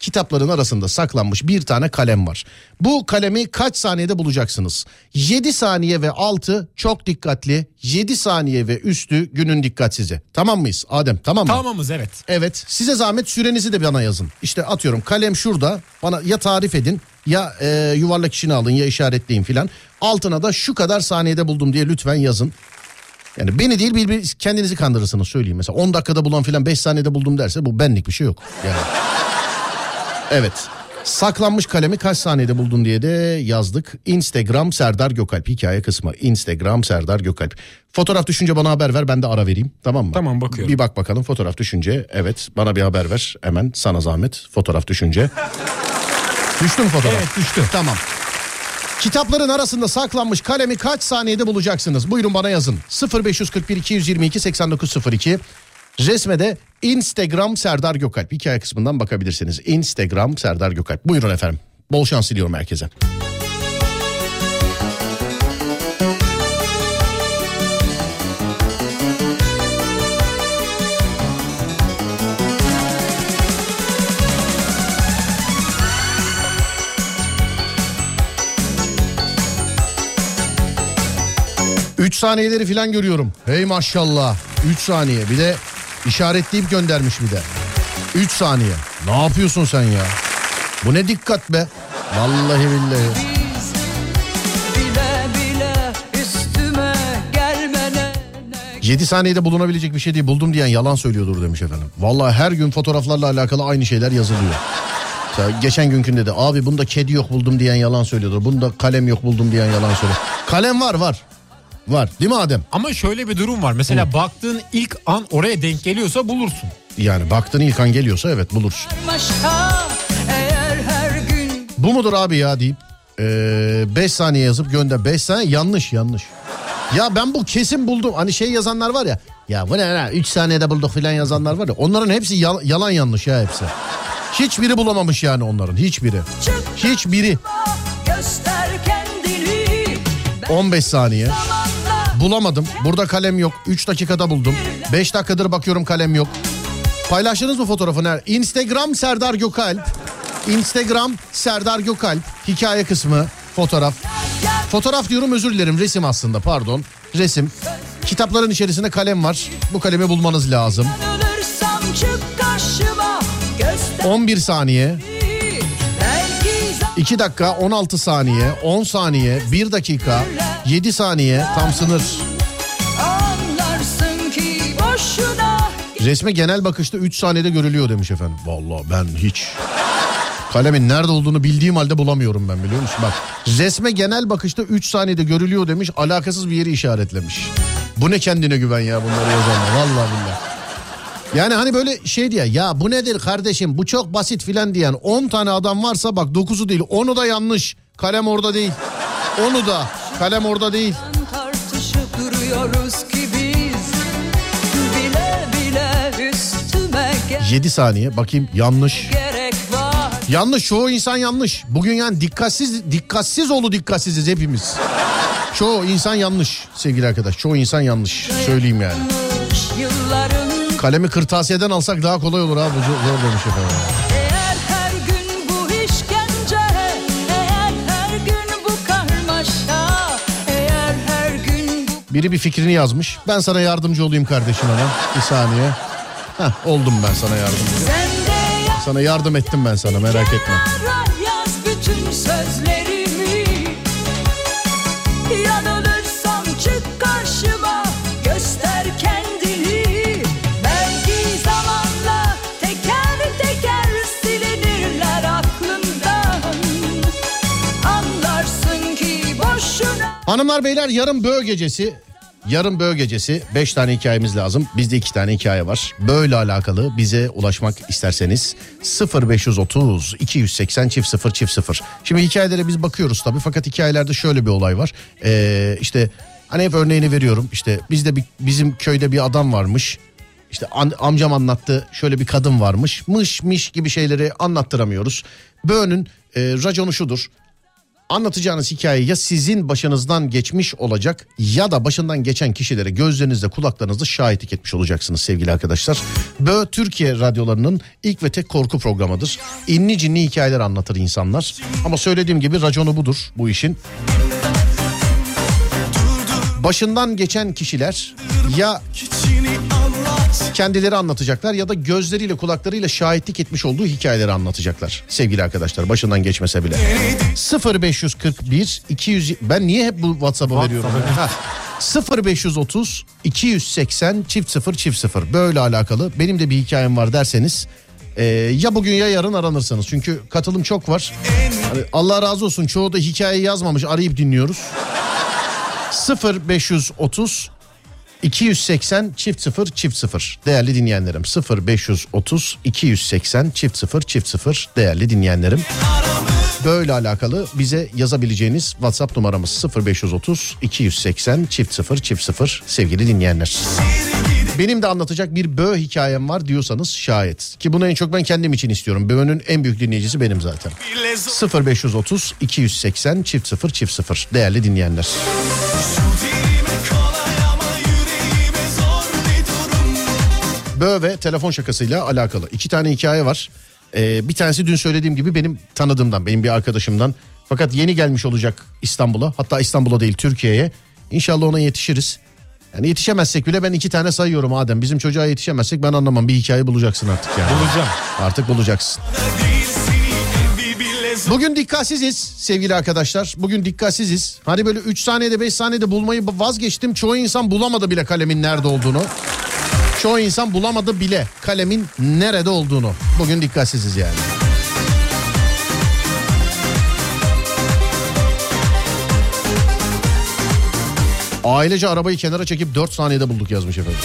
Kitapların arasında saklanmış bir tane kalem var. Bu kalemi kaç saniyede bulacaksınız? 7 saniye ve altı çok dikkatli. 7 saniye ve üstü günün dikkatsizi. Tamam mıyız Adem? Tamam mı? Tamamız evet. Evet size zahmet sürenizi de bana yazın. İşte atıyorum kalem şurada bana ya tarif edin ya e, yuvarlak işini alın ya işaretleyin filan. Altına da şu kadar saniyede buldum diye lütfen yazın. Yani beni değil bir, bir kendinizi kandırırsınız söyleyeyim. Mesela 10 dakikada bulan filan 5 saniyede buldum derse bu benlik bir şey yok. Yani. Evet. Saklanmış kalemi kaç saniyede buldun diye de yazdık. Instagram Serdar Gökalp hikaye kısmı. Instagram Serdar Gökalp. Fotoğraf düşünce bana haber ver ben de ara vereyim tamam mı? Tamam, bakıyorum. Bir bak bakalım fotoğraf düşünce. Evet bana bir haber ver hemen sana zahmet fotoğraf düşünce. Düştü mü fotoğraf? Evet, düştü. Tamam. Kitapların arasında saklanmış kalemi kaç saniyede bulacaksınız? Buyurun bana yazın. 0541 222 8902 Resme de Instagram Serdar Gökalp. Hikaye kısmından bakabilirsiniz. Instagram Serdar Gökalp. Buyurun efendim. Bol şans diliyorum herkese. 3 saniyeleri falan görüyorum. Hey maşallah. 3 saniye. Bir de işaretleyip göndermiş bir de. 3 saniye. Ne yapıyorsun sen ya? Bu ne dikkat be? Vallahi billahi. Bile bile üstüme gelmene 7 saniyede bulunabilecek bir şey değil. Buldum diyen yalan söylüyordur demiş efendim. Vallahi her gün fotoğraflarla alakalı aynı şeyler yazılıyor. Geçen günkünde de abi bunda kedi yok buldum diyen yalan söylüyordur. Bunda kalem yok buldum diyen yalan söylüyor. Kalem var var. Var değil mi Adem? Ama şöyle bir durum var. Mesela baktığın ilk an oraya denk geliyorsa bulursun. Yani baktığın ilk an geliyorsa evet bulursun. başka eğer her gün Bu mudur abi ya deyip 5 saniye yazıp gönder. 5 saniye yanlış yanlış. Ya ben bu kesin buldum. Hani şey yazanlar var ya. Ya bu ne lan 3 saniyede bulduk filan yazanlar var ya. Onların hepsi yal- yalan yanlış ya hepsi. Hiçbiri bulamamış yani onların hiçbiri. Hiçbiri. göster kendini 15 saniye. zamanla Bulamadım. Burada kalem yok. 3 dakikada buldum. 5 dakikadır bakıyorum kalem yok. Paylaştınız mı fotoğrafını? Instagram Serdar Gökalp. Instagram Serdar Gökalp. Hikaye kısmı fotoğraf. Fotoğraf diyorum özür dilerim resim aslında pardon. Resim. Kitapların içerisinde kalem var. Bu kalemi bulmanız lazım. ölürsem çık karşıma göster 11 saniye, belki zaman 2 dakika, 16 saniye, 10 saniye, 1 dakika, 7 saniye tam sınır. Resme genel bakışta 3 saniyede görülüyor demiş efendim. Vallahi ben hiç kalemin nerede olduğunu bildiğim halde bulamıyorum ben biliyor musun? Bak resme genel bakışta 3 saniyede görülüyor demiş alakasız bir yeri işaretlemiş. Bu ne kendine güven ya bunları yazanlar vallahi billahi. Yani hani böyle şey diye ya bu nedir kardeşim bu çok basit filan diyen 10 tane adam varsa bak 9'u değil onu da yanlış. Kalem orada değil. Onu da kalem orada değil. tartışıp duruyoruz ki biz bile bile üstüme gel 7 saniye bakayım yanlış. Yanlış çoğu insan yanlış. Bugün yani dikkatsiz dikkatsiz oğlu dikkatsiziz hepimiz. Çoğu insan yanlış sevgili arkadaş. Çoğu insan yanlış. Söyleyeyim yani. Kalemi kırtasiyeden alsak daha kolay olur abi. Zor demiş efendim. Biri bir fikrini yazmış. Ben sana yardımcı olayım kardeşim hemen. Bir saniye. Heh, oldum ben sana yardımcı. Sana yardım ettim ben sana merak etme. Hanımlar beyler yarın böğ gecesi Yarın böğ gecesi 5 tane hikayemiz lazım. Bizde 2 tane hikaye var. Böyle alakalı bize ulaşmak isterseniz 0530 280 çift 0 çift 0. Şimdi hikayelere biz bakıyoruz tabii fakat hikayelerde şöyle bir olay var. Ee, işte hani hep örneğini veriyorum. İşte bizde bir, bizim köyde bir adam varmış. İşte an- amcam anlattı şöyle bir kadın varmış. Mış miş gibi şeyleri anlattıramıyoruz. Böğünün e, raconu şudur. Anlatacağınız hikaye ya sizin başınızdan geçmiş olacak ya da başından geçen kişilere gözlerinizle kulaklarınızla şahitlik etmiş olacaksınız sevgili arkadaşlar. Bö Türkiye radyolarının ilk ve tek korku programıdır. İnli cinli hikayeler anlatır insanlar. Ama söylediğim gibi raconu budur bu işin. Başından geçen kişiler ya kendileri anlatacaklar ya da gözleriyle kulaklarıyla şahitlik etmiş olduğu hikayeleri anlatacaklar sevgili arkadaşlar başından geçmese bile. 0541 200 ben niye hep bu WhatsApp'a veriyorum? Ha. 0530 280 çift 0 çift 0 böyle alakalı benim de bir hikayem var derseniz e, ya bugün ya yarın aranırsınız çünkü katılım çok var. Hani Allah razı olsun çoğu da hikaye yazmamış arayıp dinliyoruz. 0530 280 çift 0 çift 0 değerli dinleyenlerim 0530 280 çift 0 çift 0 değerli dinleyenlerim böyle alakalı bize yazabileceğiniz WhatsApp numaramız 0530 280 çift 0 çift 0 sevgili dinleyenler. Benim de anlatacak bir bö hikayem var diyorsanız şayet ki bunu en çok ben kendim için istiyorum. Bö'nün en büyük dinleyicisi benim zaten. 0530 280 çift 0 çift 0 değerli dinleyenler. Bö ve telefon şakasıyla alakalı iki tane hikaye var. Ee, bir tanesi dün söylediğim gibi benim tanıdığımdan, benim bir arkadaşımdan. Fakat yeni gelmiş olacak İstanbul'a. Hatta İstanbul'a değil Türkiye'ye. İnşallah ona yetişiriz. Yani yetişemezsek bile ben iki tane sayıyorum Adem. Bizim çocuğa yetişemezsek ben anlamam. Bir hikaye bulacaksın artık yani. Bulacağım. Artık bulacaksın. Bugün dikkatsiziz sevgili arkadaşlar. Bugün dikkatsiziz. Hani böyle 3 saniyede 5 saniyede bulmayı vazgeçtim. Çoğu insan bulamadı bile kalemin nerede olduğunu. Çoğu insan bulamadı bile kalemin nerede olduğunu. Bugün dikkatsiziz yani. Ailece arabayı kenara çekip 4 saniyede bulduk yazmış efendim.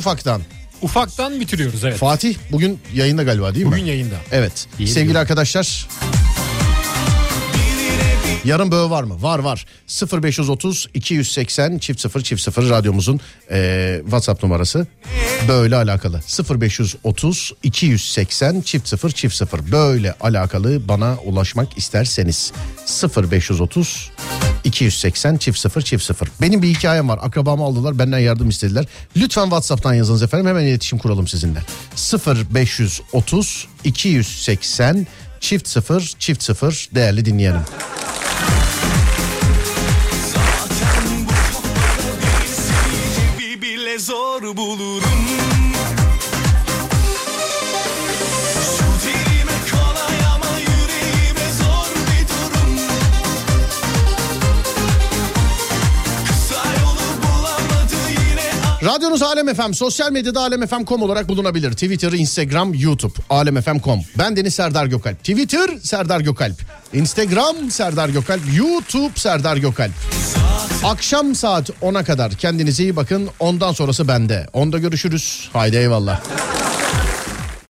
Ufaktan? Ufaktan bitiriyoruz evet. Fatih bugün yayında galiba değil mi? Bugün yayında. Evet. İyi Sevgili diyorum. arkadaşlar. Yarın böğü var mı? Var var. 0530 280 çift 0 çift 0 radyomuzun eee, WhatsApp numarası. Böyle alakalı. 0530 280 çift 0 çift 0 böyle alakalı bana ulaşmak isterseniz 0530 280 çift 0 çift 0. Benim bir hikayem var. Akrabamı aldılar benden yardım istediler. Lütfen WhatsApp'tan yazınız efendim hemen iletişim kuralım sizinle. 0530 280 çift 0 çift 0 değerli dinleyelim. zor bulurum Radyonuz Alem FM, sosyal medyada alemfm.com olarak bulunabilir. Twitter, Instagram, YouTube, alemfm.com. Ben Deniz Serdar Gökalp. Twitter, Serdar Gökalp. Instagram, Serdar Gökalp. YouTube, Serdar Gökalp. Akşam saat 10'a kadar kendinize iyi bakın. Ondan sonrası bende. Onda görüşürüz. Haydi eyvallah.